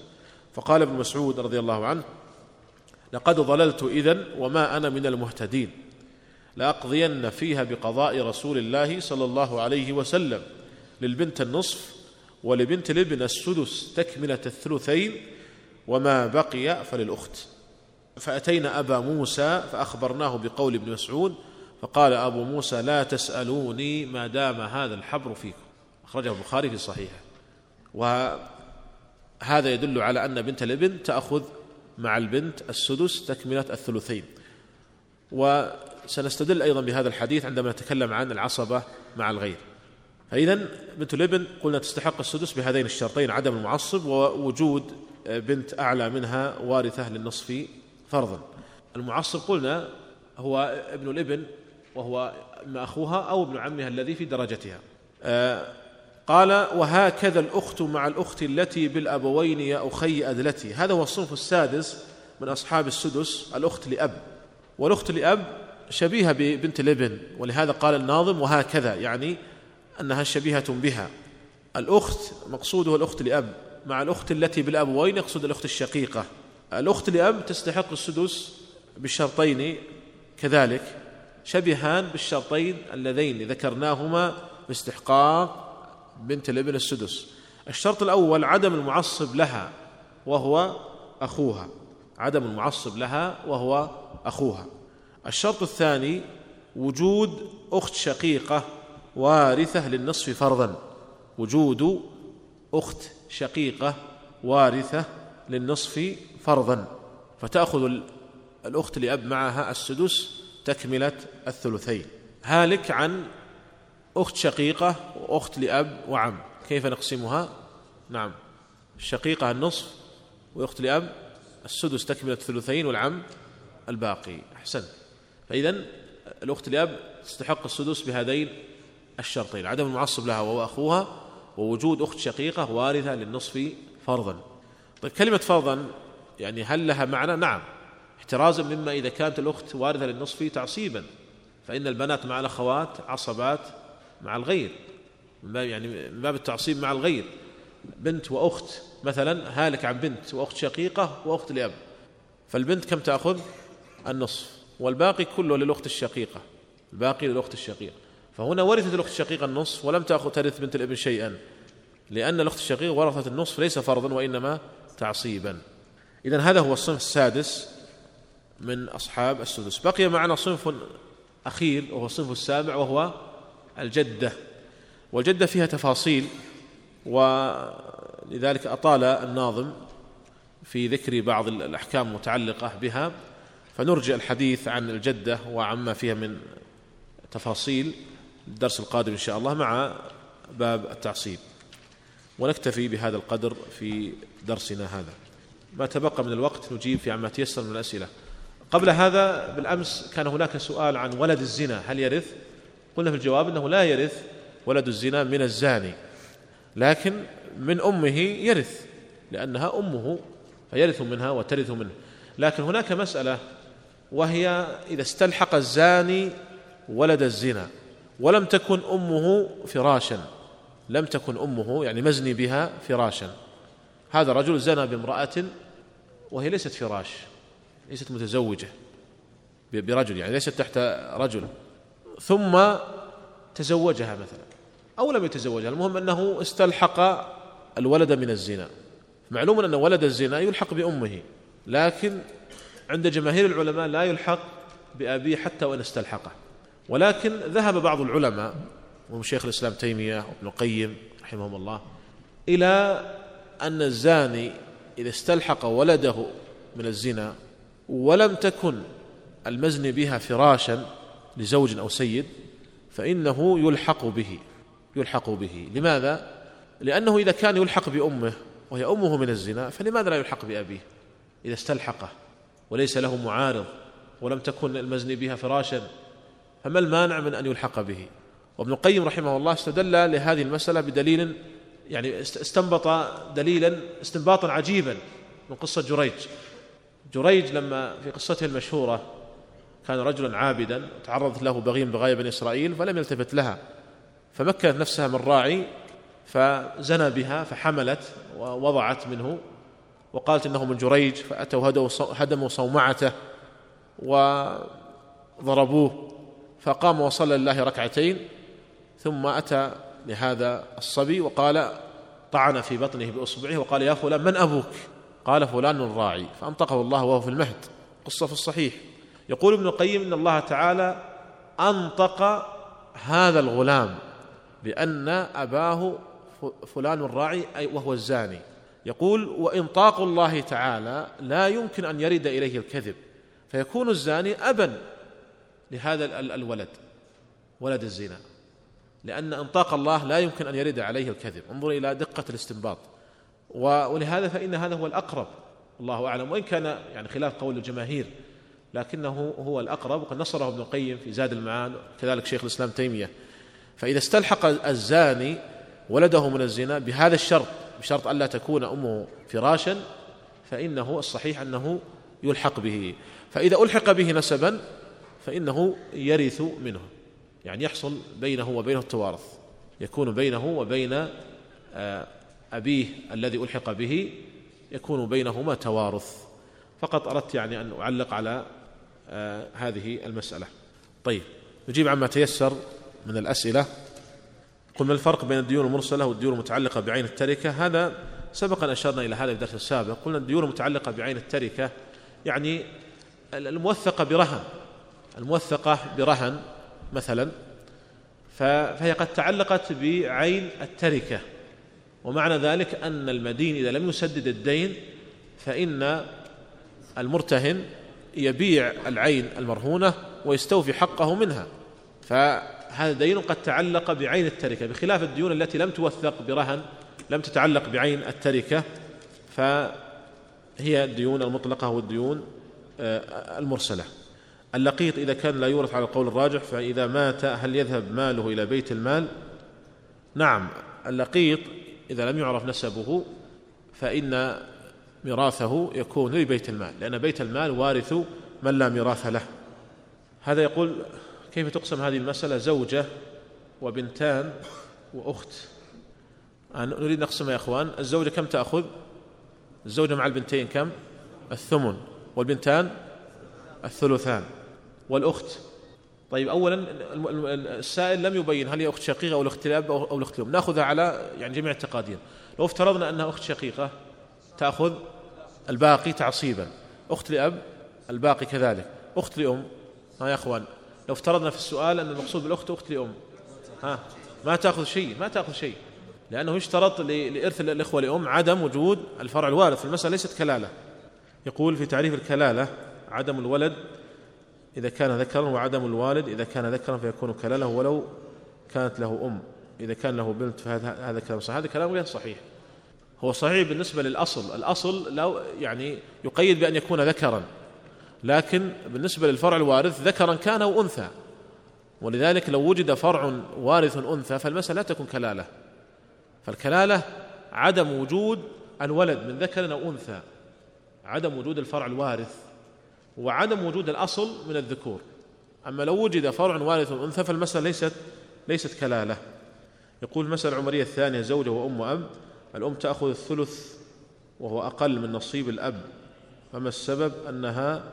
فقال ابن مسعود رضي الله عنه لقد ضللت إذن وما أنا من المهتدين لأقضين فيها بقضاء رسول الله صلى الله عليه وسلم. للبنت النصف ولبنت الابن السدس تكملة الثلثين وما بقي فللأخت. فأتينا أبا موسى فأخبرناه بقول ابن مسعود فقال أبو موسى لا تسألوني ما دام هذا الحبر فيكم. أخرجه البخاري في صحيحه. وهذا يدل على أن بنت الابن تأخذ مع البنت السدس تكملة الثلثين. و سنستدل أيضا بهذا الحديث عندما نتكلم عن العصبة مع الغير. فإذا بنت الابن قلنا تستحق السدس بهذين الشرطين عدم المعصب ووجود بنت أعلى منها وارثة للنصف فرضا. المعصب قلنا هو ابن الابن وهو اما أخوها أو ابن عمها الذي في درجتها. آه، قال وهكذا الأخت مع الأخت التي بالأبوين يا أخي أدلتي هذا هو الصنف السادس من أصحاب السدس الأخت لأب. والأخت لأب شبيهة ببنت الابن ولهذا قال الناظم وهكذا يعني أنها شبيهة بها. الأخت مقصوده الأخت لأب. مع الأخت التي بالأبوين يقصد الأخت الشقيقة؟ الأخت لأب تستحق السدس بالشرطين كذلك. شبهان بالشرطين اللذين ذكرناهما باستحقاق بنت الابن السدس. الشرط الأول عدم المعصب لها وهو أخوها. عدم المعصب لها وهو أخوها. الشرط الثاني وجود أخت شقيقة وارثة للنصف فرضا. وجود أخت شقيقة وارثة للنصف فرضا. فتأخذ الأخت لأب معها السدس تكملة الثلثين. هالك عن أخت شقيقة وأخت لأب وعم. كيف نقسمها؟ نعم. الشقيقة النصف وأخت لأب السدس تكملة الثلثين والعم الباقي. أحسن. فإذا الأخت لأب تستحق السدس بهذين الشرطين عدم المعصب لها وهو أخوها ووجود أخت شقيقة وارثة للنصف فرضا. طيب كلمة فرضا يعني هل لها معنى؟ نعم. احترازا مما إذا كانت الأخت وارثة للنصف تعصيبا فإن البنات مع الأخوات عصبات مع الغير. يعني من باب التعصيب مع الغير. بنت وأخت مثلا هالك عن بنت وأخت شقيقة وأخت لأب. فالبنت كم تأخذ؟ النصف. والباقي كله للأخت الشقيقة. الباقي للأخت الشقيقة. فهنا ورثت الأخت الشقيقة النصف ولم تأخذ ترث بنت الإبن شيئا لأن الأخت الشقيقة ورثت النصف ليس فرضا وإنما تعصيبا. إذا هذا هو الصنف السادس من أصحاب السدس. بقي معنا صنف أخير وهو الصنف السابع وهو الجدة. والجدة فيها تفاصيل ولذلك أطال الناظم في ذكر بعض الأحكام المتعلقة بها. فنرجع الحديث عن الجدة وعما فيها من تفاصيل. الدرس القادم إن شاء الله مع باب التعصيب. ونكتفي بهذا القدر في درسنا هذا. ما تبقى من الوقت نجيب في عما تيسر من الأسئلة. قبل هذا بالأمس كان هناك سؤال عن ولد الزنا. هل يرث؟ قلنا في الجواب أنه لا يرث ولد الزنا من الزاني. لكن من أمه يرث لأنها أمه فيرث منها وترث منه. لكن هناك مسألة وهي إذا استلحق الزاني ولد الزنا. ولم تكن أمه فراشا. لم تكن أمه يعني مزني بها فراشا. هذا رجل زنى بامرأة وهي ليست فراش ليست متزوجة برجل يعني ليست تحت رجل. ثم تزوجها مثلا أو لم يتزوجها. المهم أنه استلحق الولد من الزنا. معلوم أن ولد الزنا يلحق بأمه لكن عند جماهير العلماء لا يلحق بأبيه حتى وإن استلحقه. ولكن ذهب بعض العلماء وهم شيخ الإسلام تيمية وابن القيم رحمهم الله إلى أن الزاني إذا استلحق ولده من الزنا ولم تكن المزن بها فراشا لزوج أو سيد فإنه يلحق به يلحق به لماذا؟ لأنه إذا كان يلحق بأمه وهي أمه من الزنا فلماذا لا يلحق بأبيه إذا استلحقه وليس له معارض ولم تكن المزن بها فراشا فما المانع من أن يلحق به؟ وابن القيم رحمه الله استدل لهذه المسألة بدليل يعني استنبط دليلا استنباطا عجيبا من قصة جريج. جريج لما في قصته المشهورة كان رجلا عابدا تعرضت له بغي من بني إسرائيل فلم يلتفت لها. فمكنت نفسها من راعي فزنى بها فحملت ووضعت منه وقالت إنه من جريج فأتوا هدموا صومعته وضربوه. فقام وصلى لله ركعتين ثم أتى لهذا الصبي وقال طعن في بطنه بأصبعه وقال يا فلان من أبوك؟ قال فلان الراعي. فأنطقه الله وهو في المهد. قصة في الصحيح. يقول ابن القيم إن الله تعالى أنطق هذا الغلام بأن أباه فلان الراعي أي وهو الزاني. يقول وإنطاق الله تعالى لا يمكن أن يرد إليه الكذب فيكون الزاني أبا. لهذا الولد ولد الزنا. لأن إنطاق الله لا يمكن أن يرد عليه الكذب. انظر إلى دقة الاستنباط. ولهذا فإن هذا هو الأقرب. الله أعلم. وإن كان يعني خلاف قول الجماهير لكنه هو الأقرب. وقد نصره ابن القيم في زاد المعاد كذلك شيخ الإسلام تيمية. فإذا استلحق الزاني ولده من الزنا بهذا الشرط بشرط ألا تكون أمه فراشا فإنه الصحيح أنه يلحق به. فإذا ألحق به نسبا فإنه يرث منه يعني يحصل بينه وبينه التوارث يكون بينه وبين آه، أبيه الذي ألحق به يكون بينهما توارث. فقط أردت يعني أن أعلق على آه، هذه المسألة. طيب نجيب عما تيسر من الأسئلة. قل ما الفرق بين الديون المرسلة والديون المتعلقة بعين التركة. هذا سبق أن أشرنا إلى هذا في الدرس السابق. قلنا الديون المتعلقة بعين التركة يعني الموثقة برهن. الموثقة برهن مثلا فهي قد تعلقت بعين التركة. ومعنى ذلك أن المدين إذا لم يسدد الدين فإن المرتهن يبيع العين المرهونة ويستوفي حقه منها. فهذا دين قد تعلق بعين التركة. بخلاف الديون التي لم توثق برهن لم تتعلق بعين التركة فهي الديون المطلقة والديون آه، المرسلة. اللقيط إذا كان لا يورث على القول الراجح فإذا مات هل يذهب ماله إلى بيت المال؟ نعم اللقيط إذا لم يعرف نسبه فإن ميراثه يكون لبيت المال لأن بيت المال وارث من لا ميراث له. هذا يقول كيف تقسم هذه المسألة؟ زوجة وبنتان وأخت. نريد نقسمها يا أخوان. الزوجة كم تأخذ؟ الزوجة مع البنتين كم؟ الثمن. والبنتان؟ الثلثان. والأخت. طيب أولا السائل لم يبين هل هي أخت شقيقة أو الأخت الأب أو الأخت الأم نأخذها على يعني جميع التقادير لو افترضنا أنها أخت شقيقة تأخذ الباقي تعصيبا. أخت لأب الباقي كذلك. أخت لأم. ها يا أخوان لو افترضنا في السؤال أن المقصود بالأخت أخت لأم. ها ما تأخذ شيء ما تأخذ شيء. لأنه يشترط لإرث الإخوة لأم عدم وجود الفرع الوارث. المسألة ليست كلالة. يقول في تعريف الكلالة عدم الولد إذا كان ذكرا وعدم الوالد إذا كان ذكرا فيكون كلاله ولو كانت له أم. إذا كان له بنت فهذا هذا كلام صحيح. هذا كلام غير صحيح. هو صحيح بالنسبة للأصل. الأصل لو يعني يقيد بأن يكون ذكرا. لكن بالنسبة للفرع الوارث ذكرا كان أو أنثى. ولذلك لو وجد فرع وارث أنثى فالمسألة لا تكون كلالة. فالكلالة عدم وجود الولد من ذكر أو أنثى. عدم وجود الفرع الوارث. وعدم وجود الأصل من الذكور. أما لو وجد فرع وارث أنثى فالمسألة ليست ليست كلالة. يقول المسألة العمرية الثانية زوجة وأم وأب. الأم تأخذ الثلث وهو أقل من نصيب الأب. فما السبب؟ أنها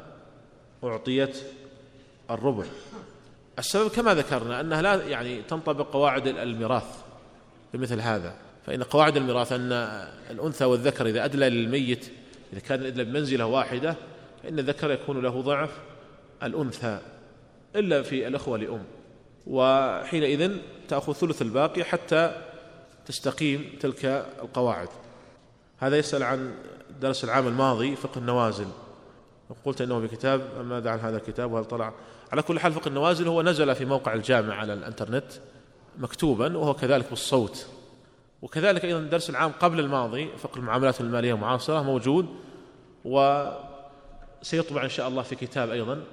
أعطيت الربع. السبب كما ذكرنا أنها لا يعني تنطبق قواعد الميراث في مثل هذا. فإن قواعد الميراث أن الأنثى والذكر إذا أدلى للميت إذا كان الأدلى بمنزلة واحدة فإن الذكر يكون له ضعف الأنثى إلا في الأخوة لأم. وحينئذ تأخذ ثلث الباقي حتى تستقيم تلك القواعد. هذا يسأل عن درس العام الماضي فقه النوازل. قلت إنه بكتاب ماذا عن هذا الكتاب؟ وهل طلع؟ على كل حال فقه النوازل هو نزل في موقع الجامع على الإنترنت مكتوبا وهو كذلك بالصوت. وكذلك أيضا الدرس العام قبل الماضي فقه المعاملات المالية المعاصره موجود. وسيطبع إن شاء الله في كتاب أيضا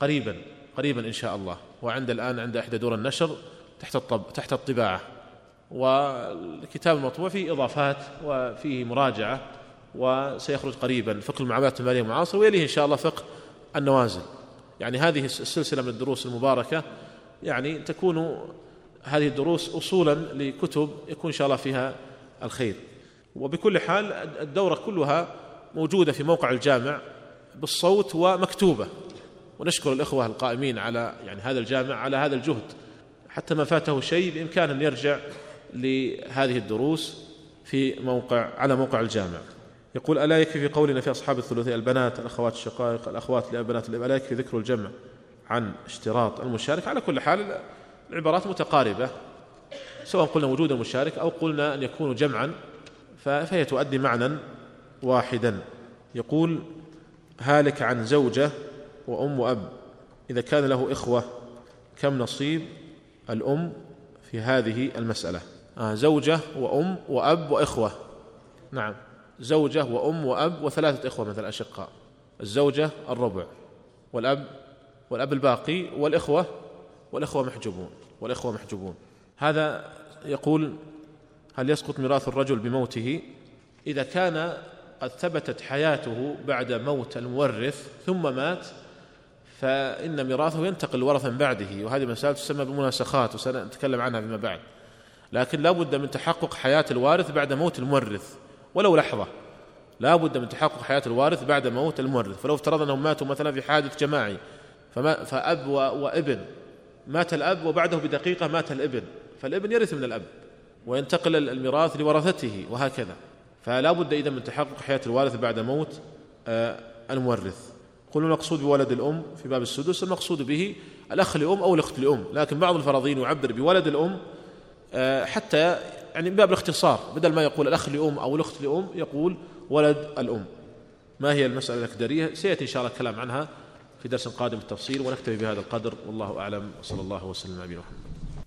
قريبا قريبا إن شاء الله. وعند الآن عند إحدى دور النشر تحت الطب تحت الطباعة. والكتاب المطبوع فيه إضافات وفيه مراجعة وسيخرج قريبا. فقه المعاملات المالية المعاصره ويليه إن شاء الله فقه النوازل. يعني هذه السلسلة من الدروس المباركة يعني تكون هذه الدروس اصولا لكتب يكون إن شاء الله فيها الخير. وبكل حال الدورة كلها موجودة في موقع الجامع. بالصوت ومكتوبة. ونشكر الإخوة القائمين على يعني هذا الجامع على هذا الجهد. حتى ما فاته شيء بامكانه أن يرجع لهذه الدروس في موقع على موقع الجامع. يقول ألا يكفي في قولنا في أصحاب الثلثي البنات الأخوات الشقائق الأخوات لأبنات الأب ألا يكفي ذكر الجمع عن اشتراط المشارك. على كل حال العبارات متقاربة سواء قلنا وجود المشارك أو قلنا أن يكون جمعا فهي تؤدي معنى واحدا. يقول هالك عن زوجة وأم وأب. إذا كان له إخوة كم نصيب الأم في هذه المسألة؟ آه زوجة وأم وأب وإخوة. نعم زوجة وأم وأب وثلاثة إخوة مثل أشقاء الزوجة الربع والأب والأب الباقي والإخوة والإخوة محجوبون والإخوة محجوبون. هذا يقول هل يسقط ميراث الرجل بموته؟ إذا كان قد ثبتت حياته بعد موت المورث ثم مات فإن ميراثه ينتقل لورثا بعده وهذه مسألة تسمى بالمناسخات وسنتكلم عنها فيما بعد. لكن لا بد من تحقق حياة الوارث بعد موت المورث ولو لحظة. لا بد من تحقق حياة الوارث بعد موت المورث. فلو افترض أنهم ماتوا مثلا في حادث جماعي فما فأب وإبن. مات الأب وبعده بدقيقة مات الإبن فالإبن يرث من الأب وينتقل الميراث لورثته وهكذا. فلا بد إذا من تحقق حياة الوارث بعد موت آه، المورث. قلنا المقصود بولد الأم في باب السدس المقصود به الأخ لأم أو الأخت لأم. لكن بعض الفراضين يعبر بولد الأم آه، حتى يعني من باب الاختصار بدل ما يقول الأخ لأم أو الأخت لأم يقول ولد الأم. ما هي المسألة الأكدرية سيأتي إن شاء الله الكلام عنها في درس قادم التفصيل ونكتفي بهذا القدر. والله أعلم وصلى الله وسلم على نبينا محمد.